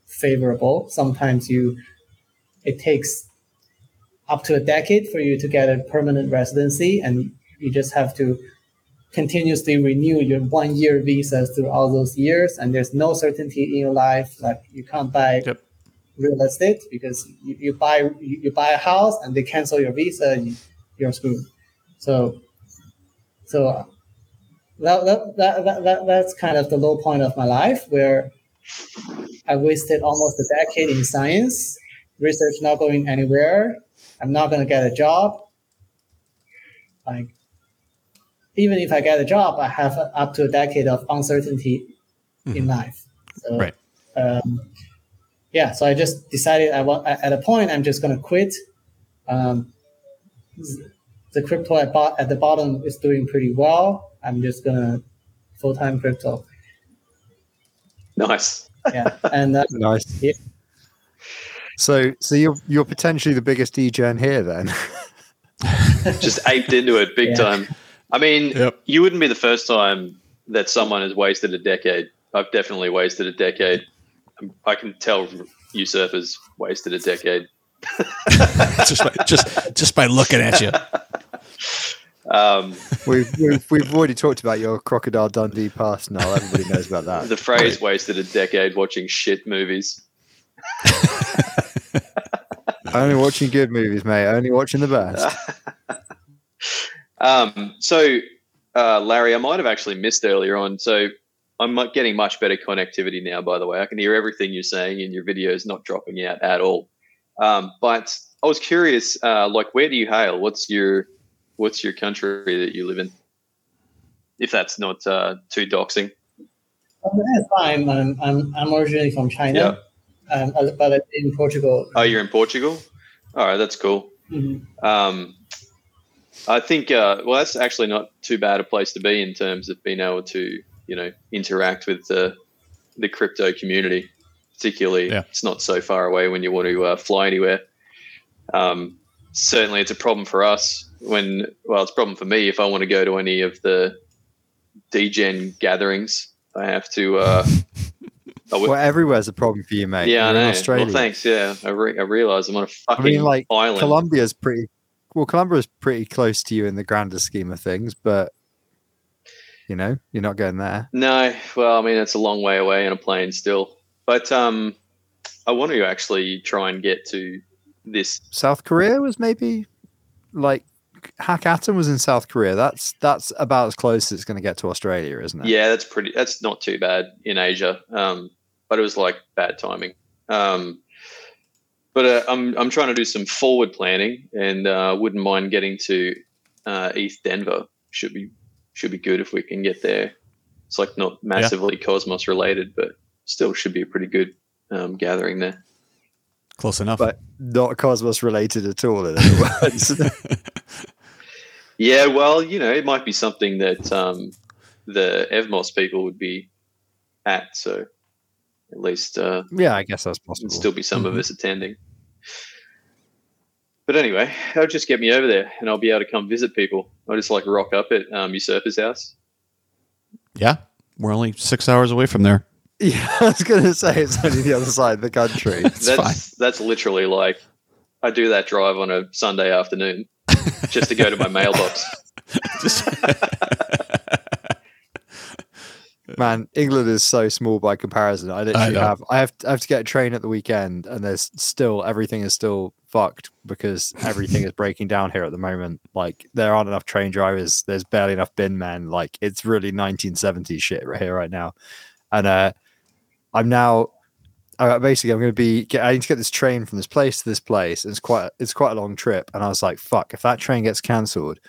favorable. Sometimes you it takes up to a decade for you to get a permanent residency, and you just have to continuously renew your one year visas through all those years. And there's no certainty in your life. Like you can't buy yep. real estate because you, you buy you, you, buy a house and they cancel your visa, and you're screwed. So, so that, that, that, that, that's kind of the low point of my life where I wasted almost a decade in science, research not going anywhere. I'm not going to get a job. Like, even if I get a job, I have up to a decade of uncertainty mm-hmm. in life. So, right. Um, yeah, so I just decided I want at a point I'm just going to quit. Um, the crypto I bought at the bottom is doing pretty well. I'm just gonna full time crypto. Nice. Yeah, and uh, (laughs) nice. Yeah. So, so you're you're potentially the biggest degen here then. (laughs) Just aped into it big yeah. time. I mean, yep. you wouldn't be the first time that someone has wasted a decade. I've definitely wasted a decade. I can tell usurpers wasted a decade. (laughs) just by, just just by looking at you. Um, we've, we've, we've already talked about your crocodile Dundee past now. Everybody knows about that. The phrase "wasted a decade watching shit movies." (laughs) Only watching good movies, mate. Only watching the best. (laughs) um, so, uh, Larry, I might have actually missed earlier on. So, I'm getting much better connectivity now. By the way, I can hear everything you're saying, and your video is not dropping out at all. Um, but I was curious, uh, like, where do you hail? What's your what's your country that you live in? If that's not uh, too doxing. Um, that's fine. I'm, I'm, I'm originally from China. Yeah um, but in Portugal. Oh, you're in Portugal. All right, that's cool. Mm-hmm. Um, I think uh, well, that's actually not too bad a place to be in terms of being able to you know interact with the the crypto community. Particularly, yeah. it's not so far away when you want to uh, fly anywhere. Um, certainly, it's a problem for us when well, it's a problem for me if I want to go to any of the degen gatherings. I have to uh, Well, everywhere's a problem for you, mate. Yeah, You're I know. Australia. Well, thanks. Yeah, I, re- I realize I'm on a fucking I mean, like, island. Colombia's pretty. Well, Colombia's pretty close to you in the grander scheme of things, but You know, you're not going there. No, well, I mean, it's a long way away in a plane still. But um, I want to actually try and get to this. South Korea was maybe like HackAtom was in South Korea. That's that's about as close as it's going to get to Australia, isn't it? Yeah, that's pretty. That's not too bad in Asia. Um, but it was like bad timing. Um, but uh, I'm I'm trying to do some forward planning, and uh, wouldn't mind getting to uh, ETHDenver. Should be should be good if we can get there. It's like not massively yeah. Cosmos related, but still should be a pretty good um, gathering there. Close enough, but not Cosmos related at all. In other (laughs) words. yeah, well, you know, it might be something that um, the Evmos people would be at. So at least, uh, yeah, I guess that's possible. Still be some mm-hmm. of us attending. But anyway, that'll just get me over there, and I'll be able to come visit people. I'll just like rock up at um, Usurper's house. Yeah, we're only six hours away from there. (laughs) Yeah, I was going to say it's only the other side of the country. (laughs) that's fine. that's literally like I do that drive on a Sunday afternoon just to go to my mailbox. (laughs) just Man, England is so small by comparison. I literally I have I have I have to get a train at the weekend, and there's still everything is still fucked because everything is breaking down here at the moment. Like there aren't enough train drivers. There's barely enough bin men. Like it's really 1970s shit right here right now. And uh, I'm now uh, basically I'm going to be. Get, I need to get this train from this place to this place. It's quite it's quite a long trip, and I was like, fuck, if that train gets cancelled,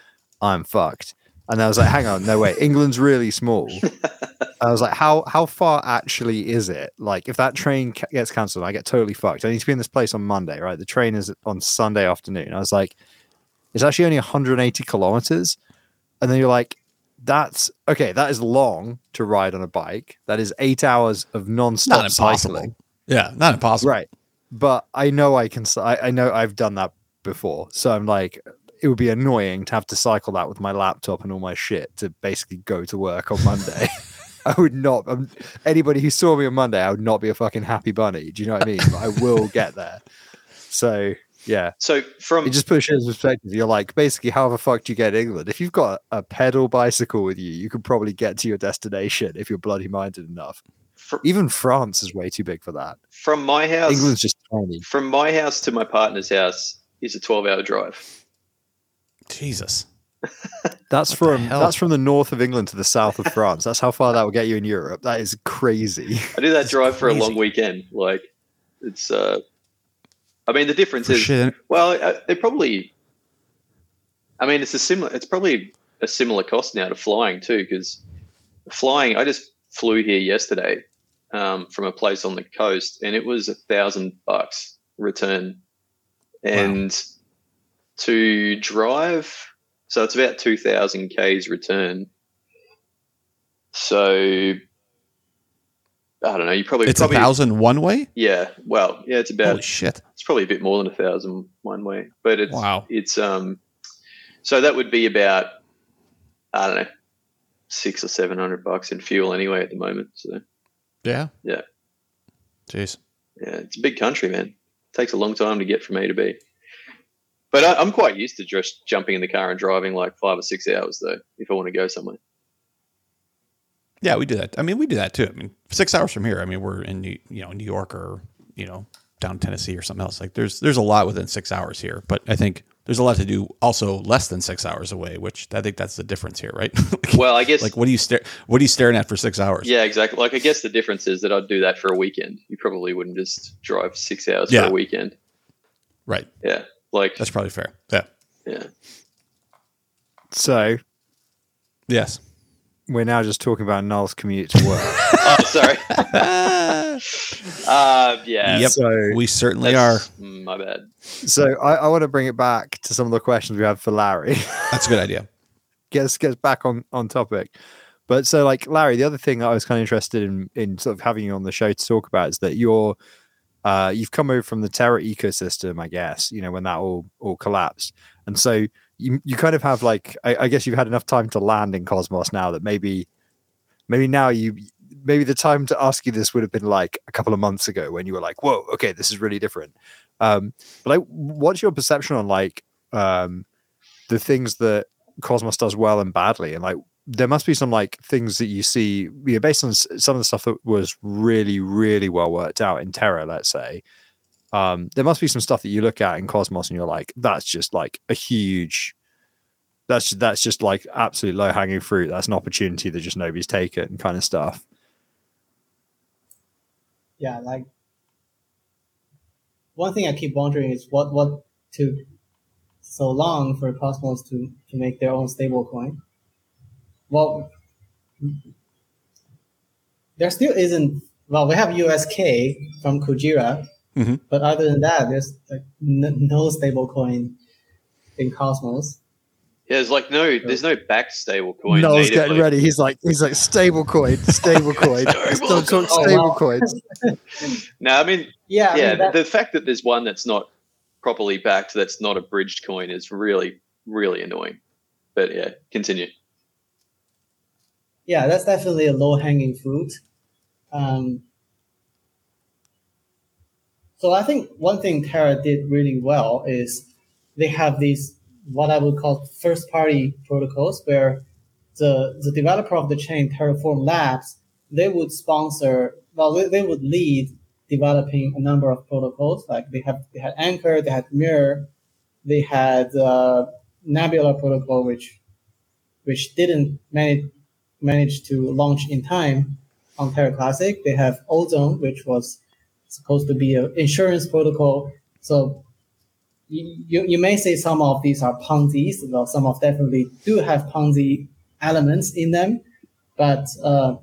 I'm fucked. And I was like, hang on, no way, England's really small. (laughs) I was like, how how far actually is it? Like, if that train ca- gets cancelled, I get totally fucked. I need to be in this place on Monday, right? The train is on Sunday afternoon. I was like, it's actually only 180 kilometers. And then you're like, that's okay. That is long to ride on a bike. That is eight hours of non-stop cycling. Yeah, not impossible. Right. But I know I can. I, I know I've done that before. So I'm like, it would be annoying to have to cycle that with my laptop and all my shit to basically go to work on Monday. (laughs) I would not. Um, anybody who saw me on Monday, I would not be a fucking happy bunny. Do you know what I mean? But I will (laughs) get there. So yeah. So from it just pushes perspective. You're like basically how the fuck do you get England? If you've got a pedal bicycle with you, you could probably get to your destination if you're bloody minded enough. For, Even France is way too big for that. From my house, England's just tiny. From my house to my partner's house is a 12 hour drive. Jesus. That's what from that's from the north of England to the south of France. That's how far that will get you in Europe. That is crazy. I do that drive for a long weekend. Like it's uh I mean the difference for is shit. well uh, they probably I mean it's a similar it's probably a similar cost now to flying too because flying I just flew here yesterday um, from a place on the coast and it was a thousand bucks return and wow to drive. So it's about 2,000 Ks return. So I don't know. You probably it's probably, a thousand one way. Yeah. Well, yeah. It's about Holy shit. It's probably a bit more than a thousand one way, but it's wow. It's um. So that would be about I don't know six or seven hundred bucks in fuel anyway at the moment. So yeah. Yeah. Jeez. Yeah, it's a big country, man. It takes a long time to get from A to B. But I, am quite used to just jumping in the car and driving like five or six hours though, if I want to go somewhere. Yeah, we do that. I mean, we do that too. I mean, six hours from here. I mean, we're in New, you know New York or you know down Tennessee or something else. Like there's there's a lot within six hours here, but I think there's a lot to do also less than six hours away, which I think that's the difference here, right? (laughs) like, well, I guess like what do you stare what are you staring at for six hours? Yeah, exactly. Like I guess the difference is that I'd do that for a weekend. You probably wouldn't just drive six hours yeah. for a weekend. Right. Yeah. Like that's probably fair. Yeah. Yeah. So, yes, we're now just talking about Null's commute to work. (laughs) oh, sorry. uh, (laughs) yeah. Yep. So we certainly are. My bad. So I, I want to bring it back to some of the questions we had for Larry. (laughs) That's a good idea. get us get us back on on topic. But so, like Larry, the other thing that I was kind of interested in in sort of having you on the show to talk about is that you're uh, you've come over from the Terra ecosystem, I guess, you know, when that all all collapsed. And so you you kind of have like I, I, guess you've had enough time to land in Cosmos now that maybe maybe now you maybe the time to ask you this would have been like a couple of months ago when you were like, whoa, okay, this is really different. Um, but like what's your perception on like um the things that Cosmos does well and badly and like there must be some like things that you see yeah, based on some of the stuff that was really really well worked out in terra let's say um there must be some stuff that you look at in cosmos and you're like that's just like a huge that's that's just like absolute low hanging fruit that's an opportunity that just nobody's taken kind of stuff yeah, like one thing I keep wondering is what what took so long for Cosmos to, to make their own stablecoin. Well, there still isn't. Well, we have USK from Kujira, Mhm. but other than that, there's like n- no stablecoin in Cosmos. Yeah, there's like no, there's no back stable coin. Noel's natively. getting ready. He's like, he's like stable coin, stable (laughs) coin. Stable Don't talk stable Oh, wow. coins. (laughs) No, I mean, Yeah, I yeah, mean, the fact that there's one that's not properly backed, that's not a bridged coin, is really, really annoying. But yeah, continue. Yeah, that's definitely a low hanging fruit. Um, so I think one thing Terra did really well is they have these what I would call first party protocols where the the developer of the chain Terraform Labs they would sponsor well they, they would lead developing a number of protocols like they have they had Anchor they had Mirror they had uh, Nebula protocol which which didn't manage manage to launch in time on Terra Classic. They have Ozone, which was supposed to be an insurance protocol. So you, you, may say some of these are Ponzi's, well, some of definitely do have Ponzi elements in them, but uh,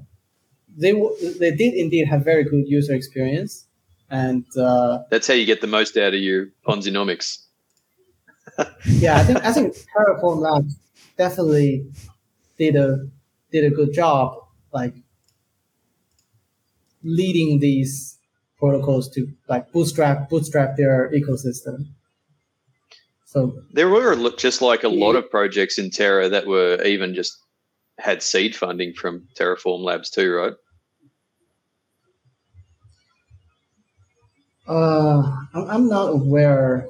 they w- they did indeed have very good user experience, and uh, That's how you get the most out of your Ponzinomics. (laughs) yeah, I think I think Terraform Labs definitely did a did a good job, like leading these protocols to like bootstrap bootstrap their ecosystem. So There were look just like a lot of projects in Terra that were even just had seed funding from Terraform Labs too, right? uh, I'm, I'm not aware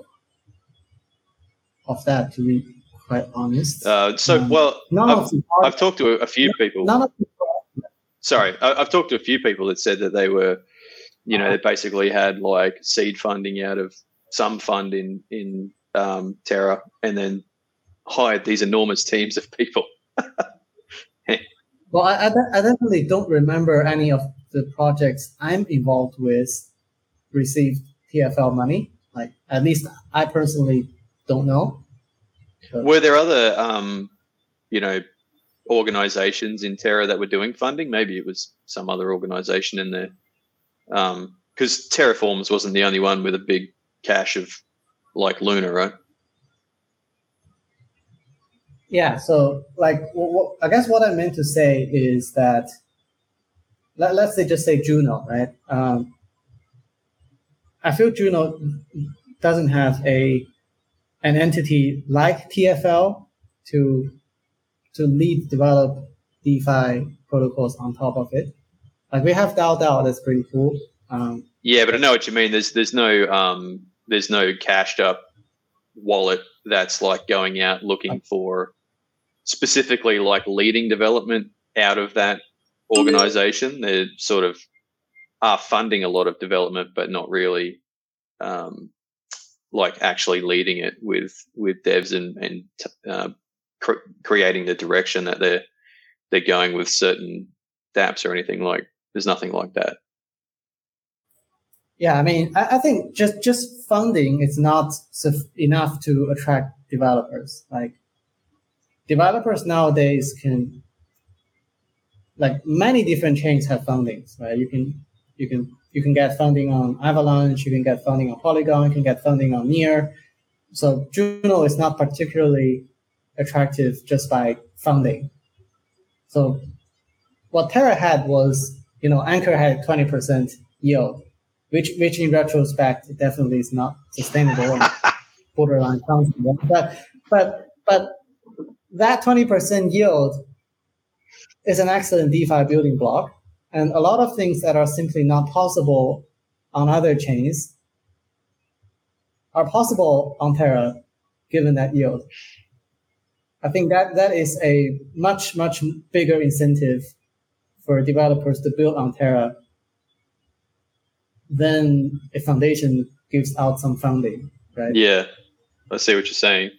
of that to be quite honest. Uh, so, Um, well, I've, I've talked to a, few people. none of Sorry, I, I've talked to a few people that said that they were, you know, they basically had like seed funding out of some fund in in um, Terra, and then hired these enormous teams of people. (laughs) Well, I, I definitely don't remember any of the projects I'm involved with received TFL money. Like, at least I personally don't know. Were there other, um, you know, organizations in Terra that were doing funding? Maybe it was some other organization in there. Because Terraforms wasn't the only one with a big cache of like Luna, right? Yeah, so like, w- w- I guess what I meant to say is that let, let's say just say Juno, right? Um, I feel Juno doesn't have a an entity like TFL to to lead develop DeFi protocols on top of it. Like we have DAO DAO, that's pretty cool. Um, Yeah, but I know what you mean. There's there's no um, there's no cashed up wallet that's like going out looking for specifically like leading development out of that organization. They're sort of are funding a lot of development, but not really um, like actually leading it with with devs and and uh, cr- creating the direction that they're they're going with certain dApps or anything like. There's nothing like that. Yeah, I mean, I, I think just just funding is not suf- enough to attract developers. Like developers nowadays can, like many different chains have fundings, right? You can you can you can get funding on Avalanche, you can get funding on Polygon, you can get funding on Near. So Juno is not particularly attractive just by funding. So what Terra had was, you know, Anchor had twenty percent yield which which in retrospect definitely is not sustainable and (laughs) borderline counterable. But but but that twenty percent yield is an excellent DeFi building block, and a lot of things that are simply not possible on other chains are possible on Terra, given that yield. I think that that is a much much bigger incentive for developers to build on Terra than a foundation gives out some funding, right? Yeah, I see what you're saying.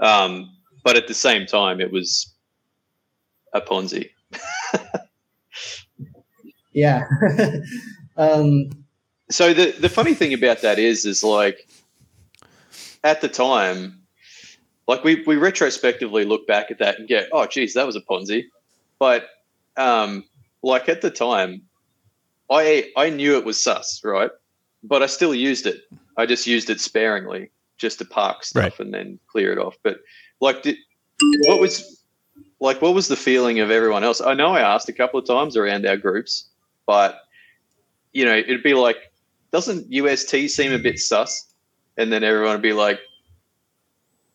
Um, but at the same time, it was a Ponzi. (laughs) yeah. (laughs) um, so the the funny thing about that is, is like at the time, like we we retrospectively look back at that and go, oh, geez, that was a Ponzi. But um, like at the time, I I knew it was sus, right? But I still used it. I just used it sparingly, just to park stuff Right. and then clear it off. But like, did, what was like what was the feeling of everyone else? I know I asked a couple of times around our groups, but you know, it'd be like, doesn't UST seem a bit sus? And then everyone would be like,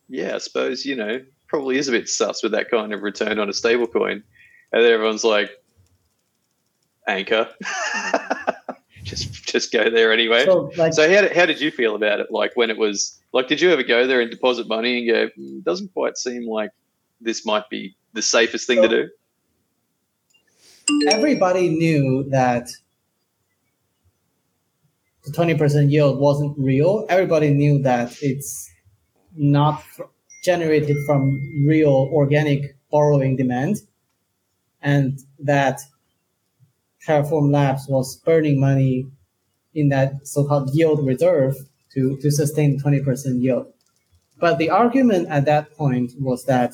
yeah, I suppose you know probably is a bit sus with that kind of return on a stable coin. And then everyone's like, anchor. (laughs) just just go there anyway. So, so how, did, how did you feel about it? Like when it was like, did you ever go there and deposit money and go, "Hmm, doesn't quite seem like this might be the safest thing to do? Everybody knew that the 20% yield wasn't real. Everybody knew that it's not fr- generated from real organic borrowing demand and that Terraform Labs was burning money in that so-called yield reserve to, to sustain 20% yield. But the argument at that point was that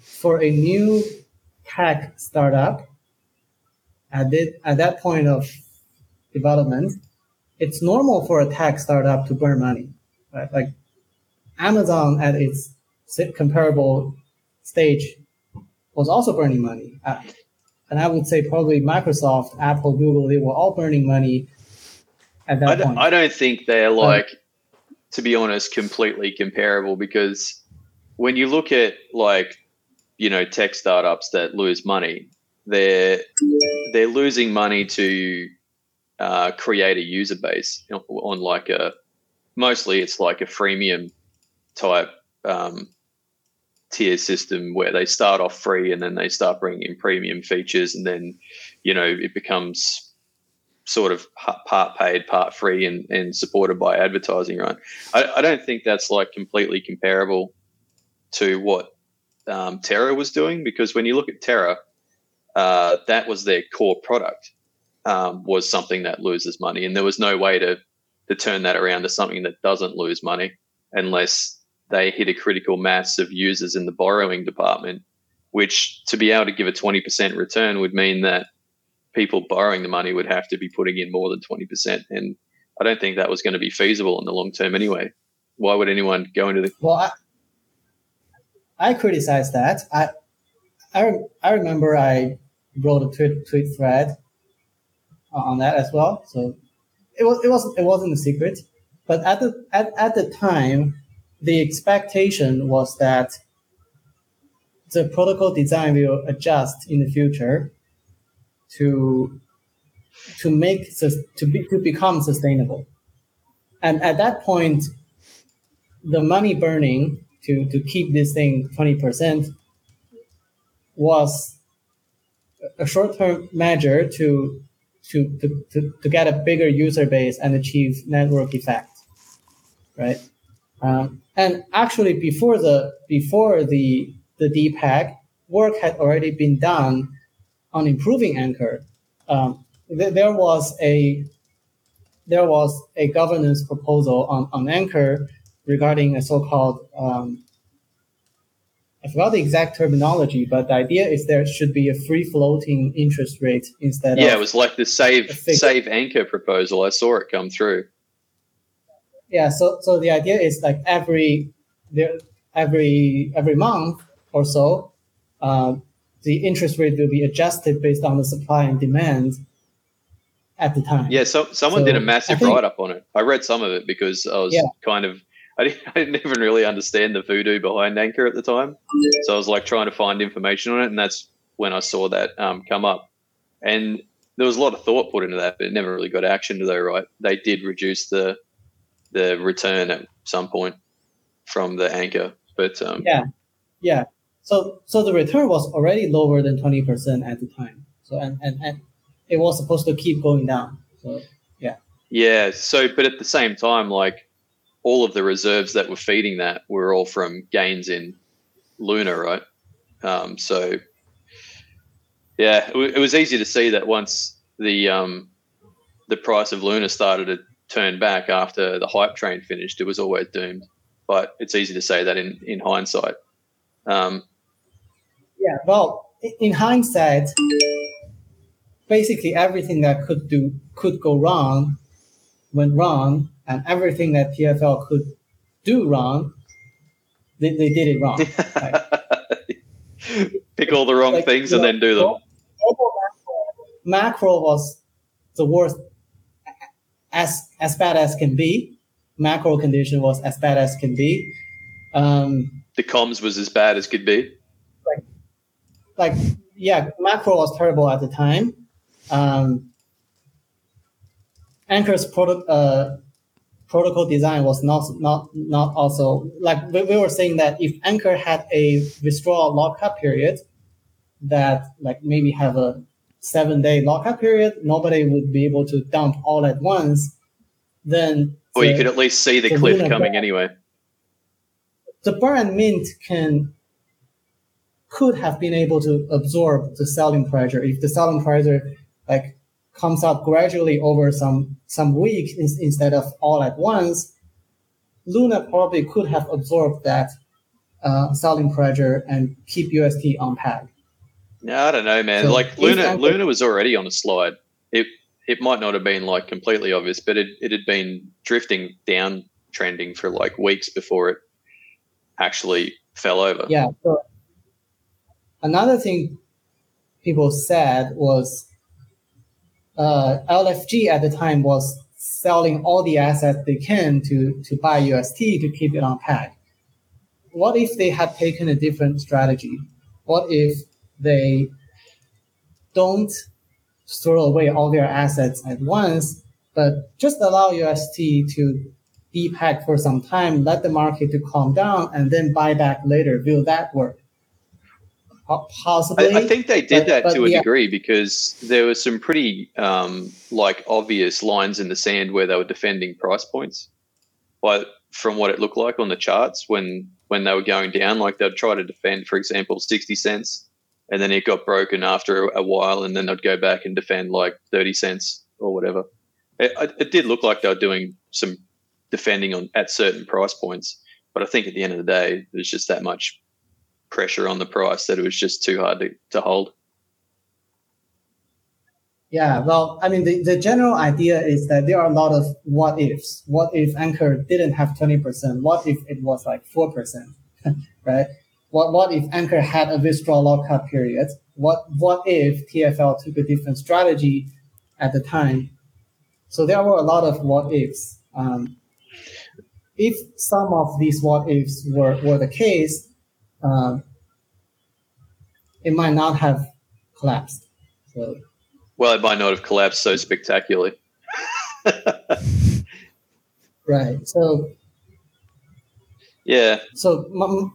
for a new tech startup, at, it, at that point of development, it's normal for a tech startup to burn money. Right? Like Amazon at its comparable stage was also burning money. Uh, and I would say probably Microsoft, Apple, Google, they were all burning money at that I point. I don't think they're like, to be honest, completely comparable because when you look at like, you know, tech startups that lose money, they're they're losing money to uh, create a user base on- like a mostly it's like a freemium type um, tier system where they start off free and then they start bringing in premium features and then you know it becomes sort of part paid part free and, and supported by advertising right? I, I don't think that's like completely comparable to what um, terra was doing because when you look at terra uh, that was their core product um, was something that loses money and there was no way to to turn that around to something that doesn't lose money unless they hit a critical mass of users in the borrowing department, which to be able to give a 20% return would mean that people borrowing the money would have to be putting in more than 20%. And I don't think that was going to be feasible in the long term anyway. Why would anyone go into the. Well, I, I criticize that. I, I, I remember I wrote a tweet, tweet thread uh, on that as well. So it was it wasn't it wasn't a secret, but at the at, at the time, the expectation was that the protocol design will adjust in the future to to make to be to become sustainable, and at that point, the money burning to to keep this thing twenty percent was a short term measure to to, to, to, to get a bigger user base and achieve network effect, right? Um, and actually, before the before the the depeg, work had already been done on improving Anchor. Um, th- there was a there was a governance proposal on, on Anchor regarding a so-called um, I forgot the exact terminology, but the idea is there should be a free floating interest rate instead Yeah, it was like the save save anchor proposal. I saw it come through. yeah so so the idea is like every there every every month or so uh, the interest rate will be adjusted based on the supply and demand at the time Yeah, so someone So, did a massive think- write up on it. I read some of it because I was Yeah. kind of I didn't, I didn't even really understand the voodoo behind Anchor at the time, so I was like trying to find information on it, and that's when I saw that um, come up. And there was a lot of thought put into that, but it never really got action to though. Right? They did reduce the the return at some point from the Anchor, but um, Yeah. yeah. So so the return was already lower than twenty percent at the time. So and, and and it was supposed to keep going down. So yeah. Yeah. So, but at the same time, like all of the reserves that were feeding that were all from gains in Luna, right? Um, so yeah, it, w- it was easy to see that once the um, the price of Luna started to turn back after the hype train finished, it was always doomed. But it's easy to say that in in hindsight. Um, Yeah, well, in hindsight, basically everything that could do could go wrong went wrong, and everything that TFL could do wrong, they, they did it wrong. (laughs) pick all the wrong Like, things and know, then do them. macro, was the worst, as as bad as can be. Macro condition was as bad as can be. Um, The comms was as bad as could be. like yeah, macro was terrible at the time. Um, Anchor's proto- uh, protocol design was not not not also like we, we were saying that if Anchor had a withdrawal lockup period, that like maybe have a seven day lockup period, nobody would be able to dump all at once. Then Or you could at least see the the cliff coming anyway. the burn and mint can could have been able to absorb the selling pressure if the selling pressure like comes up gradually over some some weeks in- instead of all at once luna probably could have absorbed that uh, selling pressure and keep ust on peg No, I don't know, man. So like Luna, Luna was already on a slide. It it might not have been like completely obvious, but it, it had been drifting down trending for like weeks before it actually fell over. Yeah. So another thing people said was uh, LFG at the time was selling all the assets they can to to buy UST to keep it on peg. What if they had taken a different strategy? What if they don't throw away all their assets at once, but just allow UST to be pegged for some time, let the market to calm down, and then buy back later. Will that work? Po- Possibly. I, I think they did but- that but to a yeah. degree because there were some pretty um, like obvious lines in the sand where they were defending price points. But from what it looked like on the charts when when they were going down, like they'd try to defend, for example, sixty cents, and then it got broken after a, a while, and then they'd go back and defend like thirty cents or whatever. It, it- it did look like they were doing some defending on at certain price points, but I think at the end of the day, there's just that much pressure on the price that it was just too hard to, to hold. Yeah, well, I mean, the, the general idea is that there are a lot of what ifs. What if Anchor didn't have 20%? What if it was like 4%? (laughs) right? What, what if Anchor had a withdrawal lockup period? What, what if TFL took a different strategy at the time? So there were a lot of what ifs. Um, if some of these what ifs were, were the case, um, it might not have collapsed. So Well, it might not have collapsed so spectacularly. Right. So, Yeah, so my, my-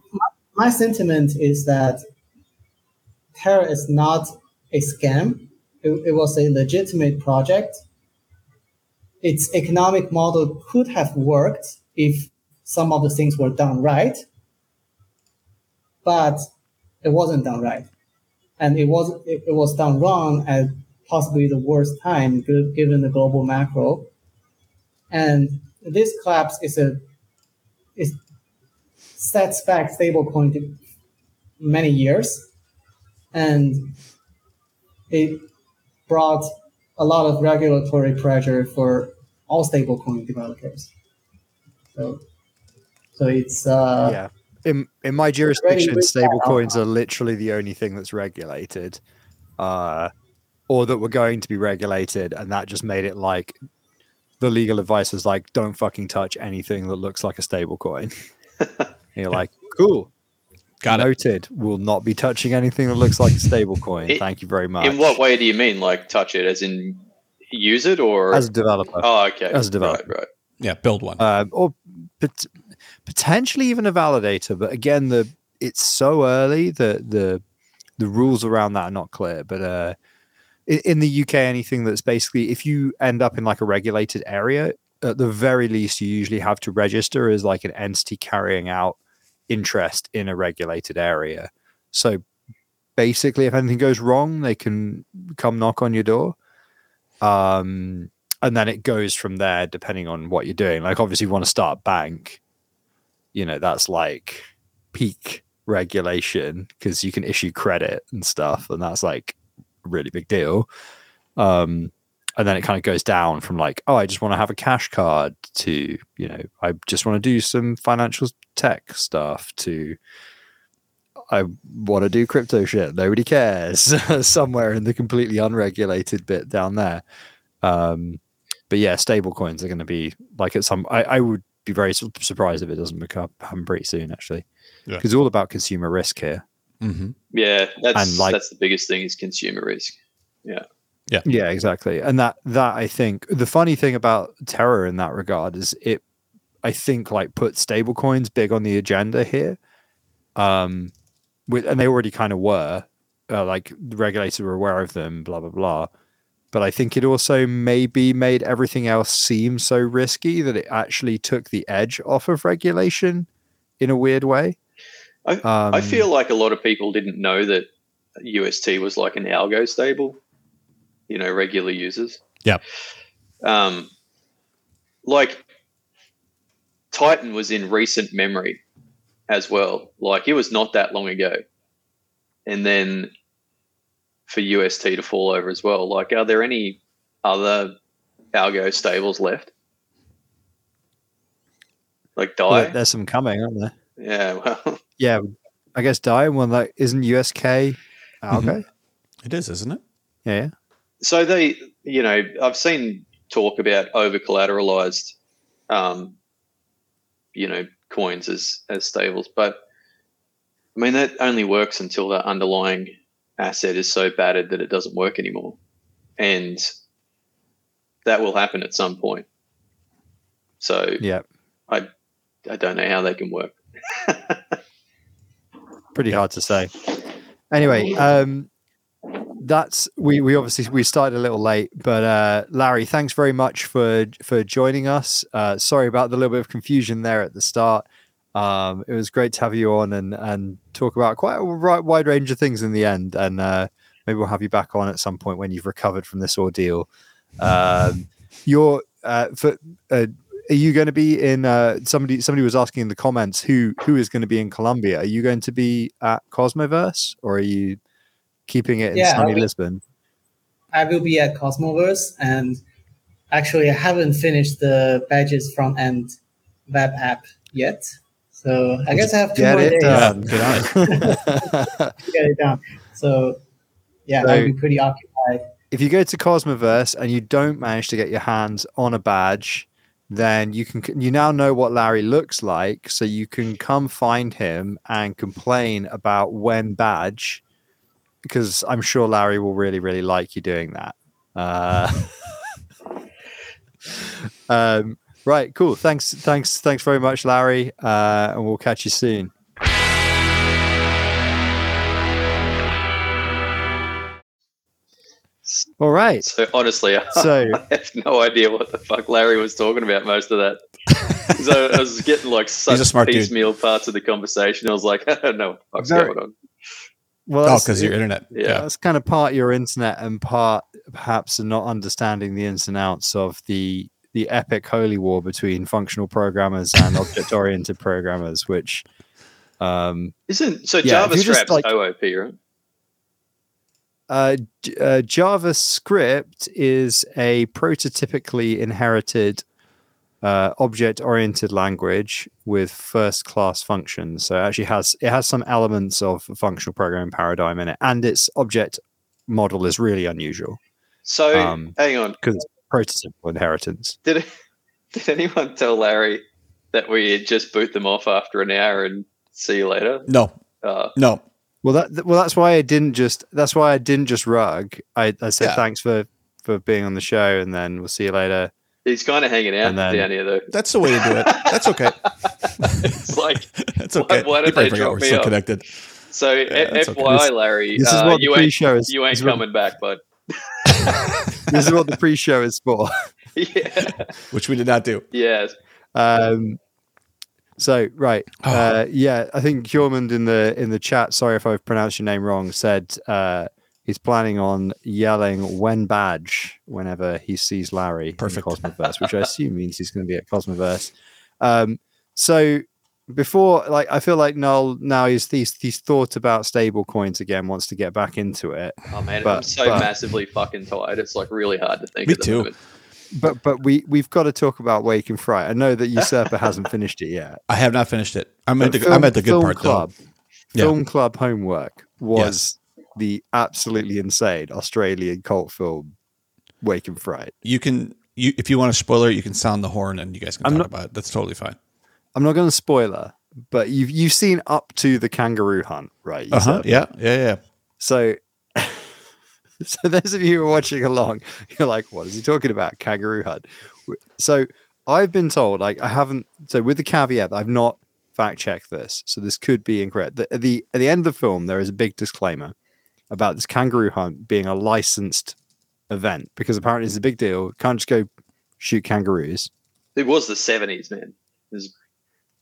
my sentiment is that Terra is not a scam. It, it was a legitimate project. Its economic model could have worked if some of the things were done right, but it wasn't done right, and it was it, it was done wrong at possibly the worst time given the global macro. And this collapse is a is sets back stablecoin many years, and it brought a lot of regulatory pressure for all stablecoin developers. So, so it's uh, yeah. In in my jurisdiction, stablecoins are literally the only thing that's regulated, uh, or that were going to be regulated, and that just made it like the legal advice was like, don't fucking touch anything that looks like a stablecoin. (laughs) You're like, cool, Got it. noted. Will not be touching anything that looks like a stablecoin. Thank you very much. in what way do you mean, like touch it, as in use it, or As a developer, oh, okay, as a developer. right, right. Yeah, build one. um, or pot- potentially even a validator. But again, the it's so early that the the rules around that are not clear. But uh, in, in the UK, anything that's basically if you end up in like a regulated area, at the very least, you usually have to register as like an entity carrying out interest in a regulated area. So basically, if anything goes wrong, they can come knock on your door. Um, and then it goes from there, depending on what you're doing. Like, obviously, you want to start bank, you know, that's like peak regulation because you can issue credit and stuff, and that's like a really big deal. Um, and then it kind of goes down from like, oh, I just want to have a cash card to, you know, I just want to do some financial tech stuff to I want to do crypto shit. Nobody cares. (laughs) Somewhere in the completely unregulated bit down there. Um, but yeah, stable coins are going to be like at some. I, I would be very su- surprised if it doesn't become happen pretty soon, actually, Yeah. because it's all about consumer risk here. Mm-hmm. Yeah, that's And, like- that's the biggest thing is consumer risk. Yeah, Yeah. Yeah, exactly. And that that I think the funny thing about Terra in that regard is it I think like put stablecoins big on the agenda here. Um with and they already kind of were. Uh, like the regulators were aware of them, blah blah blah. But I think it also maybe made everything else seem so risky that it actually took the edge off of regulation in a weird way. I- um, I feel like a lot of people didn't know that UST was like an algo stable. You know, regular users. Yeah. Um, like Titan was in recent memory as well. Like it was not that long ago, and then for UST to fall over as well. Like, are there any other algo stables left? Like well, DAI? there's some coming, aren't there? yeah. Well, (laughs) Yeah, I guess DAI one that isn't USK algo. It is, isn't it? Yeah, yeah. so they, you know, I've seen talk about over collateralized, um, you know, coins as as stables, but I mean that only works until the underlying asset is so battered that it doesn't work anymore, and that will happen at some point. So yeah. I I don't know how they can work. (laughs) pretty hard to say. Anyway, um, that's we we obviously we started a little late, but uh, Larry, thanks very much for for joining us. Uh, sorry about the little bit of confusion there at the start. Um, it was great to have you on and and talk about quite a wide range of things in the end, and uh, maybe we'll have you back on at some point when you've recovered from this ordeal. Um, you're uh, for. Uh, are you going to be in uh, somebody somebody was asking in the comments who who is going to be in Colombia are you going to be at cosmoverse or are you keeping it in Yeah, sunny lisbon I will be at Cosmoverse, and actually, I haven't finished the badges front end web app yet. So I guess I have two Get more it days done. Get on it. (laughs) get it done. So yeah, So- I'll be pretty occupied. if you go to cosmoverse and you don't manage to get your hands on a badge then you can you now know what larry looks like so you can come find him and complain about when badge because i'm sure larry will really really like you doing that uh, (laughs) um, right cool thanks thanks thanks very much larry uh, and we'll catch you soon all right So honestly, I, so (laughs) I have no idea what the fuck Larry was talking about most of that. (laughs) so I was getting like such a smart dude. piecemeal parts of the conversation. I was like, (laughs) I don't know what the fuck's Very- going on. well Oh, because your internet. Yeah. that's kind of part your internet and part perhaps not understanding the ins and outs of the the epic holy war between functional programmers and (laughs) object oriented programmers which um Isn't so Yeah, if you just, like- OOP, right? uh, uh javascript is a prototypically inherited uh, object oriented language with first class functions. So it actually has it has some elements of a functional programming paradigm in it and its object model is really unusual. So Um, hang on, because it's prototypical inheritance. did did anyone tell Larry that we just boot them off after an hour and see you later? No, Uh, no. Well, that well, that's why I didn't just that's why I didn't just rug. I, I said Yeah. thanks for for being on the show, and then we'll see you later. He's kind of hanging out And then- down here, though. That's the way to do it. That's okay. (laughs) It's like (laughs) That's okay. why did You probably they forgot drop we're me still off? connected. so. that's okay. FYI, This- Larry, This is uh, what the you ain't pre-show is. you ain't this is what- coming back, bud. (laughs) (laughs) This is what the pre-show is for. (laughs) yeah, Which we did not do. Yes. Um, so right, (sighs) Oh. uh, yeah, I think Hjormund in the in the chat. Sorry if I've pronounced your name wrong. Said uh, he's planning on yelling "when badge" whenever he sees Larry Perfect. in Cosmoverse, which I assume means he's going to be at Cosmoverse. Um, so before, like, I feel like Noel now he's he's, he's thought about stable coins again, wants to get back into it. Oh man, I'm so but- massively fucking tired. It's like really hard to think. Me at the too. moment. But but we we've got to talk about Wake in Fright. I know that Usurper (laughs) hasn't finished it yet. I have not finished it. I'm at But the, I'm at the good film part club, Yeah. Film club homework was the absolutely insane Australian cult film Wake in Fright. You can you if you want a spoiler, you can sound the horn and you guys can I'm talk not- about it. That's totally fine. I'm not going to spoiler, but you've you've seen up to the kangaroo hunt, right? Uh huh. Yeah. Yeah. Yeah. So. (laughs) So those of you who are watching along, you're like, "What is he talking about? Kangaroo hunt?" So I've been told, like, I haven't. So with the caveat, I've not fact checked this, so this could be incorrect. The, at the at the end of the film, there is a big disclaimer about this kangaroo hunt being a licensed event because apparently it's a big deal. Can't just go shoot kangaroos. It was the seventies, man. It was-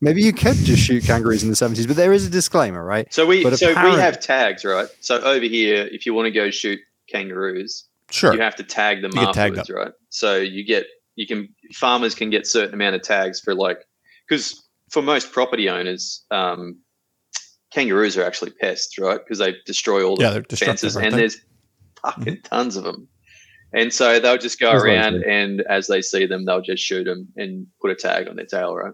Maybe you could just shoot kangaroos in the 70s, but there is a disclaimer, right? So we But so we have tags, right? So over here, if you want to go shoot kangaroos, Sure. you have to tag them You get afterwards, right? So you get you can farmers can get certain amount of tags for like because for most property owners, um, kangaroos are actually pests, right? Because they destroy all the Yeah, they're fences, and there's fucking tons of them. And so they'll just go There's around, and as they see them, they'll just shoot them and put a tag on their tail, right?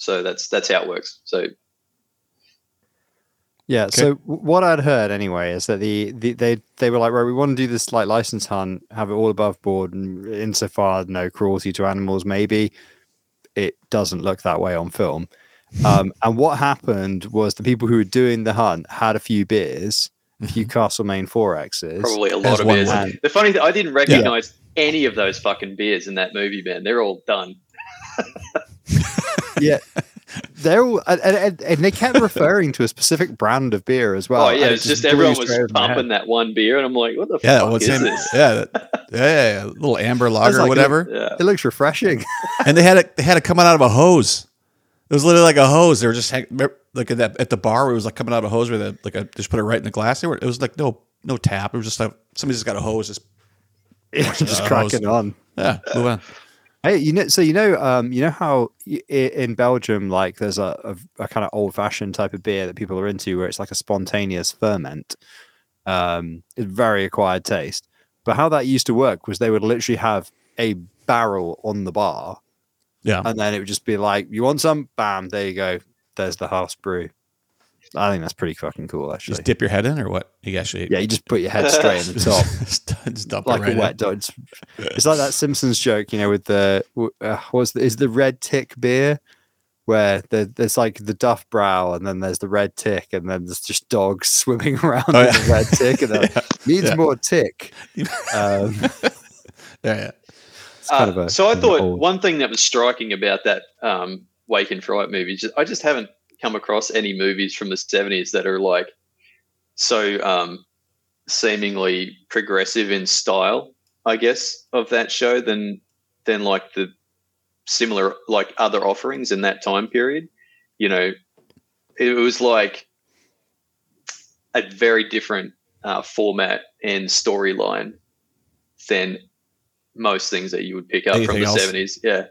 So that's that's how it works. So Yeah. Okay. So what I'd heard anyway is that the, the they they were like, right, we want to do this like license hunt, have it all above board, and insofar no cruelty to animals. Maybe it doesn't look that way on film. (laughs) Um, and what happened was the people who were doing the hunt had a few beers, a few Castlemaine four X's. probably a lot of beers. would. The funny thing, I didn't recognize any of those fucking beers in that movie, man. They're all done. (laughs) yeah. (laughs) They're all, and, and, and they kept referring to a specific brand of beer as well. oh yeah, it it's just blew everyone was straight over my head. pumping that one beer, and I'm like, what the Yeah. fuck is this? Yeah. that- Yeah. Yeah. Little amber lager like or whatever. Yeah. It looks refreshing. (laughs) and they had it. They had it coming out of a hose. It was literally like a hose. They were just hang, like at, that, at the bar. It was like coming out of a hose where they like a, just put it right in the glass. They were, it was like no no tap. It was just like somebody just got a hose. Just just cracking on. yeah, move on. Hey, you know, so you know, um, you know how y- in Belgium, like, there's a, a, a kind of old-fashioned type of beer that people are into, where it's like a spontaneous ferment, um, it's very acquired taste. But how that used to work was they would literally have a barrel on the bar, Yeah, and then it would just be like, "You want some? Bam! There you go. There's the house brew." I think that's pretty fucking cool, actually. just dip your head in or what? You actually yeah, you just put your head straight in the (laughs) top. just dump like it right a wet dog. It's, it's like that Simpsons joke, you know, with the w- uh, what's the, is the red tick beer, where the, there's like the Duff Brow, and then there's the red tick, and then there's just dogs (laughs) swimming around Oh, with yeah. the red tick, and then Yeah. needs Yeah. more tick. (laughs) Um, Yeah, yeah. it's kind of Uh, a so I thought old- one thing that was striking about that um, Wake in Fright movie, is just, I just haven't come across any movies from the seventies that are like so um, seemingly progressive in style. I guess of that show than than like the similar like other offerings in that time period. You know, it was like a very different uh, format and storyline than most things that you would pick up from the else? seventies. Yeah,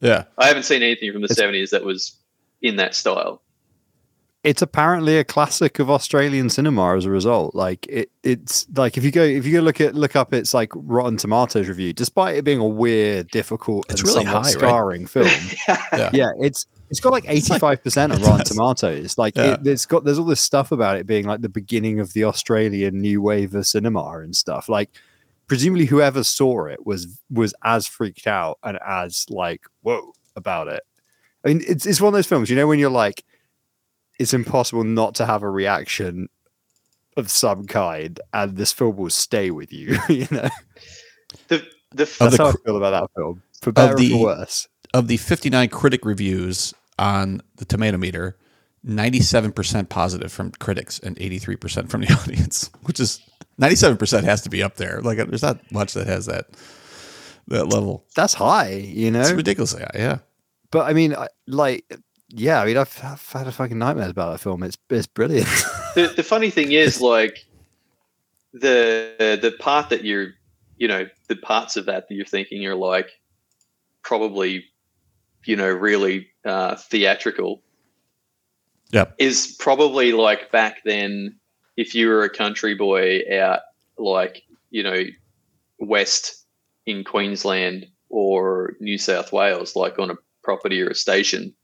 yeah. I haven't seen anything from the It's- seventies that was in that style. It's apparently a classic of Australian cinema as a result. Like it, it's like if you go if you go look at look up its like Rotten Tomatoes review, despite it being a weird, difficult, It's and really somewhat high, right? scarring film. (laughs) Yeah. yeah, it's it's got like eighty five percent on Rotten does. Tomatoes. Like Yeah. it, it's got there's all this stuff about it being like the beginning of the Australian new wave of cinema and stuff. Like presumably whoever saw it was was as freaked out and as like whoa about it. I mean, it's it's one of those films, you know, when you're like, it's impossible not to have a reaction of some kind, and this film will stay with you. (laughs) you know, The the Of that's the how I feel about that film. for better the- or for worse. of the 59 critic reviews on the tomato meter 97% positive from critics and 83% from the (laughs) audience which is 97% has to be up there like there's not much that has that that level That's high, you know. it's ridiculously high yeah But I mean, like, yeah, I mean, I've, I've had a fucking nightmares about that film. It's it's brilliant. the, the funny thing (laughs) is like the the part that you're you know the parts of that that you're thinking are like probably you know really uh, theatrical Yeah, is probably like back then if you were a country boy out like you know west in queensland or new south wales like on a property or a station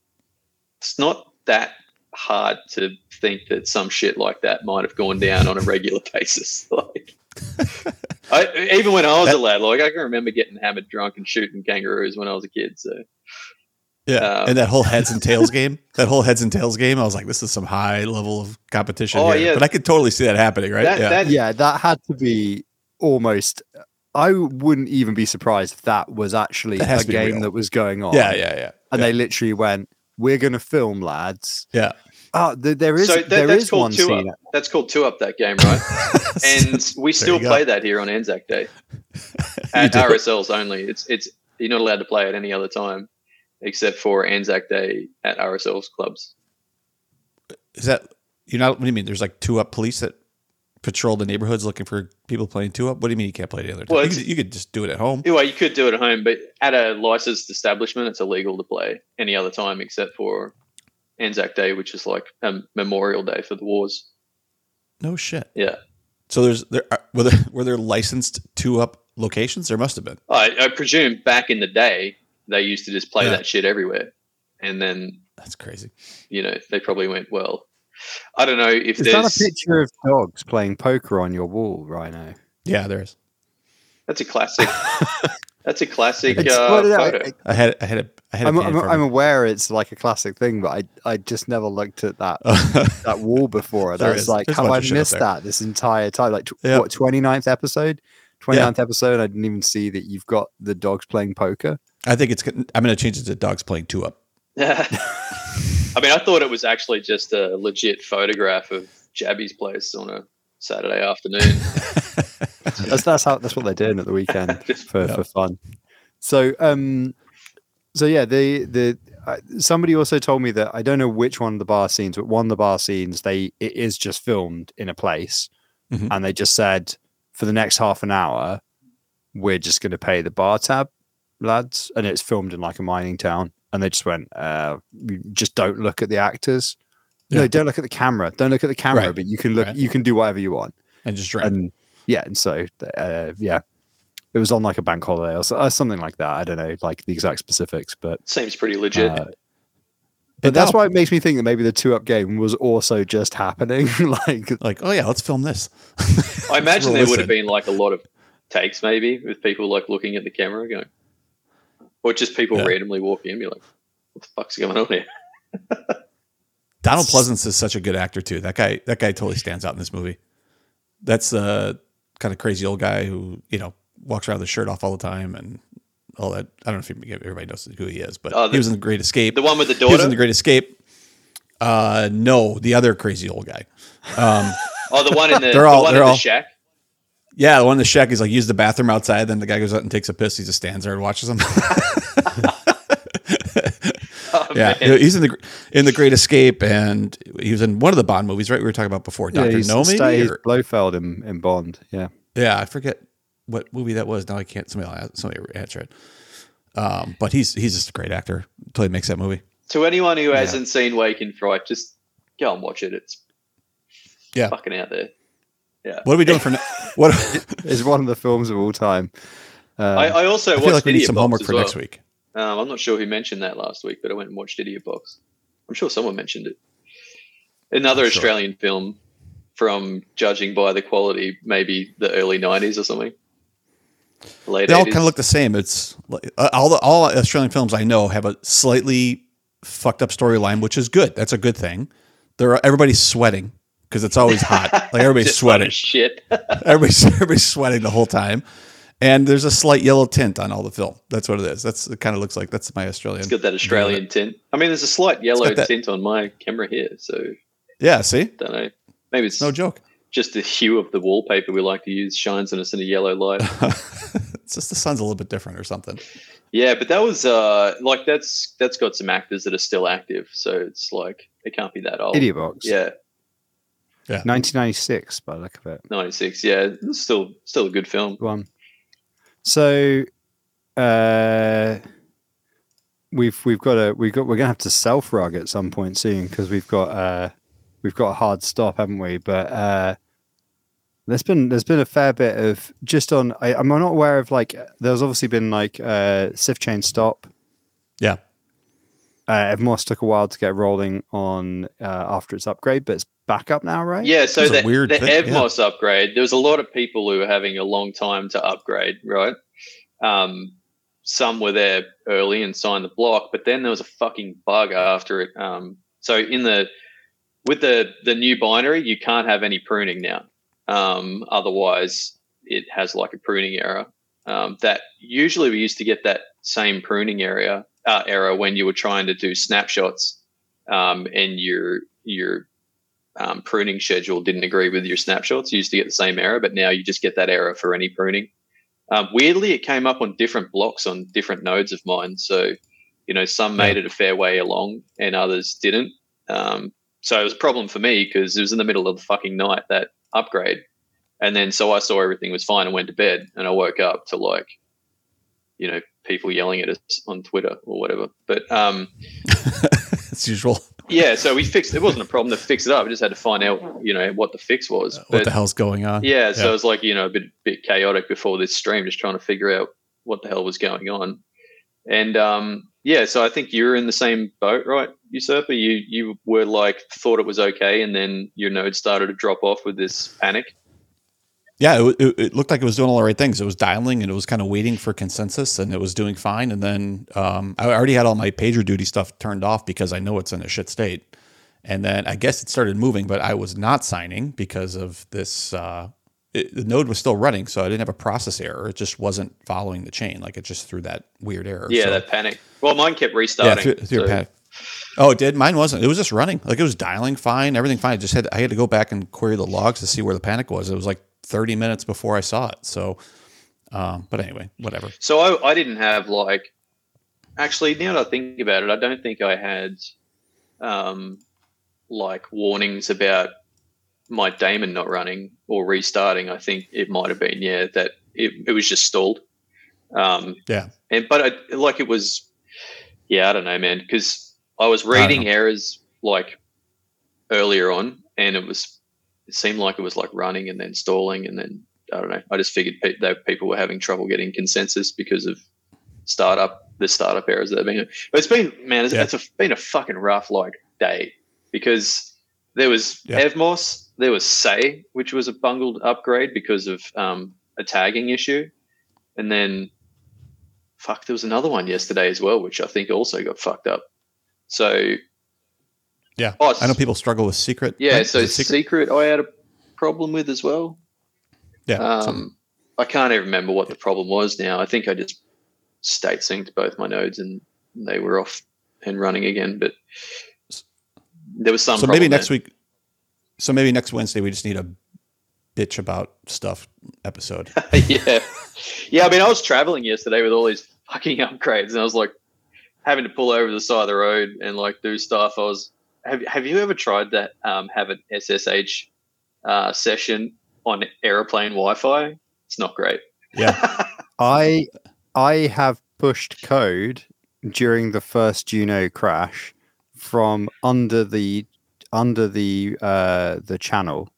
it's not that hard to think that some shit like that might have gone down on a regular (laughs) basis. Like, (laughs) I, even when I was a lad, like I can remember getting hammered, drunk, and shooting kangaroos when I was a kid. So yeah Um, and that whole heads and tails (laughs) game that whole heads and tails game i was like this is some high level of competition Oh, here. yeah. but i could totally see that happening right that, yeah that yeah, that had to be almost. I wouldn't even be surprised if that was actually That a game real. that was going on. yeah yeah yeah and yeah. they literally went, "We're going to film, lads." yeah Oh, th- there is so that, there that's is called one two scene. up. That's called two up. That game, right? (laughs) and we still play that here on Anzac Day (laughs) at do. RSLs only. It's it's you're not allowed to play at any other time except for Anzac Day at RSLs clubs. Is that you're not? What do you mean? There's like two up police that patrol the neighborhoods looking for people playing two up. What do you mean you can't play the other? Well, you, could, you could just do it at home. Well, you could do it at home, but at a licensed establishment, it's illegal to play any other time except for Anzac Day, which is like a Memorial Day for the wars. No shit. Yeah, So there's there are, were there were there licensed two up locations? There must have been. I, I presume back in the day they used to just play Yeah. that shit everywhere, and then That's crazy. you know they probably went well. I don't know if Is that a picture of dogs playing poker on your wall, Rhino? Yeah, there is. that's a classic. (laughs) that's a classic It's- uh, well, no, I- photo. I had I had a I had a I'm, I'm, for I'm aware it's like a classic thing, but I I just never looked at that (laughs) that wall before. And I was is. like, There's a how bunch I of shit up missed there. that this entire time. Like, tw- Yeah. what, 29th episode? 29th episode, I didn't even see that you've got the dogs playing poker. I think it's. I'm going to change it to dogs playing two up. (laughs) I mean, I thought it was actually just a legit photograph of Jabby's place on a Saturday afternoon. (laughs) That's that's how that's what they're doing at the weekend (laughs) Just- for, Yeah. for fun. So um, so yeah, the the uh, somebody also told me that I don't know which one of the bar scenes, but one of the bar scenes they it is just filmed in a place, Mhm. and they just said for the next half an hour, we're just going to pay the bar tab lads, and it's filmed in like a mining town, and they just went, uh, you just don't look at the actors. No, don't look at the camera. Don't look at the camera, Right. but you can look. Right. You can do whatever you want and just drink. and yeah, and so uh, yeah, it was on like a bank holiday or so, uh, something like that. I don't know like the exact specifics, but Seems pretty legit. uh, but that's why it makes me think that maybe the two up game was also just happening. (laughs) like like, oh yeah, let's film this. I (laughs) imagine there this would have been like a lot of takes, maybe, with people like looking at the camera going, or just people Yeah. randomly walking in and be like, what the fuck's going on here? (laughs) Donald Pleasence is such a good actor too. That guy, that guy totally stands out in this movie. That's the kind of crazy old guy who you know walks around with his shirt off all the time and all that. I don't know if everybody knows who he is, but Oh, the- he was in the Great Escape. The one with the he was in the Great Escape. Uh, no, the other crazy old guy. (laughs) Um, Oh, the one in the, (laughs) They're the all- one they're in the shack? Yeah, the one in the shack. He's like, use the bathroom outside. Then the guy goes out and takes a piss. He just stands there and watches him. (laughs) Oh, yeah, man. he's in the in the Great Escape, and he was in one of the Bond movies, right? We were talking about before, yeah, Doctor he's, No, maybe. stays or- Blofeld in, in Bond. Yeah, Yeah, I forget what movie that was. Now I can't. Somebody, will- somebody answer it. Um, but he's he's just a great actor until he makes that movie. To anyone who hasn't seen Wake in Fright, just go and watch it. It's Yeah. fucking out there. What are we doing for ne- what? (laughs) it's one of the films of all time. Uh, I, I also I watched feel like we need some Box homework for well. next week. Um, I'm not sure who mentioned that last week, but I went and watched Idiot Box. I'm sure someone mentioned it. Another Sure. Australian film from judging by the quality, maybe the early 90s or something. Late They all kind of look the same. It's uh, all the all Australian films I know have a slightly fucked up storyline, which is good. That's a good thing. There, everybody's sweating because it's always hot. (laughs) Like everybody's sweating. shit. (laughs) everybody's everybody's sweating the whole time, and there's a slight yellow tint on all the film. That's what it is. That's it. Kind of looks like that's my Australian. It's got that Australian tint. I mean, there's a slight yellow tint on my camera here, so Yeah, see, don't know. Maybe it's no joke. just the hue of the wallpaper we like to use shines on us in a yellow light. (laughs) it's just the sun's a little bit different or something. yeah, but that was uh like that's that's got some actors that are still active, so it's like it can't be that old. Idiot Box. Yeah, 1996 by the look of it. ninety six. Yeah, it's still still a good film. One. So, uh, we've we've got a we've got we're gonna have to self rug at some point soon because we've got uh we've got a hard stop, haven't we? But uh, there's been there's been a fair bit of just on. I, I'm not aware of like there's obviously been like uh Sifchain stop. Yeah. Uh, Evmos took a while to get rolling on uh, after its upgrade, but it's back up now, right? Yeah, so It's a the, weird the thing, Evmos upgrade, there was a lot of people who were having a long time to upgrade, right? Um, some were there early and signed the block, but then there was a fucking bug after it. Um, so in the with the the new binary, you can't have any pruning now. Um, otherwise, it has like a pruning error. Um, that usually we used to get that same pruning area uh, error when you were trying to do snapshots, um, and your your um, pruning schedule didn't agree with your snapshots. You used to get the same error, but now you just get that error for any pruning. Um, weirdly, it came up on different blocks on different nodes of mine. So, you know, some made it a fair way along and others didn't. Um, so it was a problem for me because it was in the middle of the fucking night that upgrade. And then so I saw everything was fine and went to bed and I woke up to like, you know, people yelling at us on Twitter or whatever. But um, (laughs) As usual. yeah, so we fixed it. wasn't a problem to fix it up. We just had to find out, you know, what the fix was. what the hell's going on? Yeah, so it was like you know a bit bit chaotic before this stream, just trying to figure out what the hell was going on. And um, yeah, so I think you're in the same boat, right, Usurper? You you were like thought it was okay, and then your node started to drop off with this panic. Yeah, it, it, it looked like it was doing all the right things. It was dialing and it was kind of waiting for consensus, and it was doing fine. And then um, I already had all my pager duty stuff turned off because I know it's in a shit state. And then I guess it started moving, but I was not signing because of this. Uh, it, the node was still running, so I didn't have a process error. It just wasn't following the chain. Like it just threw that weird error. Yeah, So- that panic. Well, mine kept yeah, restarting. through, through so- panic. Oh, it did. Mine wasn't. It was just running. Like it was dialing fine, everything fine. I just had I had to go back and query the logs to see where the panic was. It was like 30 minutes before I saw it. So, um, but anyway, whatever. So I, I didn't have like actually now that I think about it, I don't think I had um, like warnings about my daemon not running or restarting. I think it might have been yeah that it, it was just stalled. Um, Yeah. and but I, like it was yeah I don't know man because I was reading know. errors like earlier on and it was it seemed like it was like running and then stalling and then I don't know. I just figured pe- that people were having trouble getting consensus because of startup the startup errors that have been. But it's been man, it's, Yeah. it's a, been a fucking rough like day because there was Yeah. Evmos, there was Sei, which was a bungled upgrade because of um, a tagging issue, and then fuck, there was another one yesterday as well, which I think also got fucked up. So Yeah. Oh, I know people struggle with secret. yeah, right? so it secret? I had a problem with as well. Yeah. Um, I can't even remember what the problem was now. I think I just state synced both my nodes and they were off and running again. But there was some. so maybe next there. week. So maybe next Wednesday we just need a bitch about stuff episode. (laughs) yeah, yeah. I mean, I was traveling yesterday with all these fucking upgrades, and I was like having to pull over the side of the road and like do stuff. I was. Have Have you ever tried that? Um, have an SSH uh, session on airplane Wi-Fi? It's not great. Yeah. (laughs) I I have pushed code during the first Juno crash from under the under the uh the channel,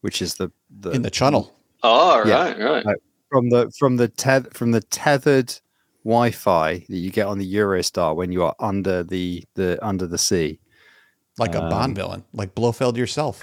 which is the, the In the channel. oh, Yeah. right, right. Right. from the from the teth from the tethered Wi-Fi that you get on the Eurostar when you are under the the under the sea. Like a Um, Bond villain, like Blofeld yourself.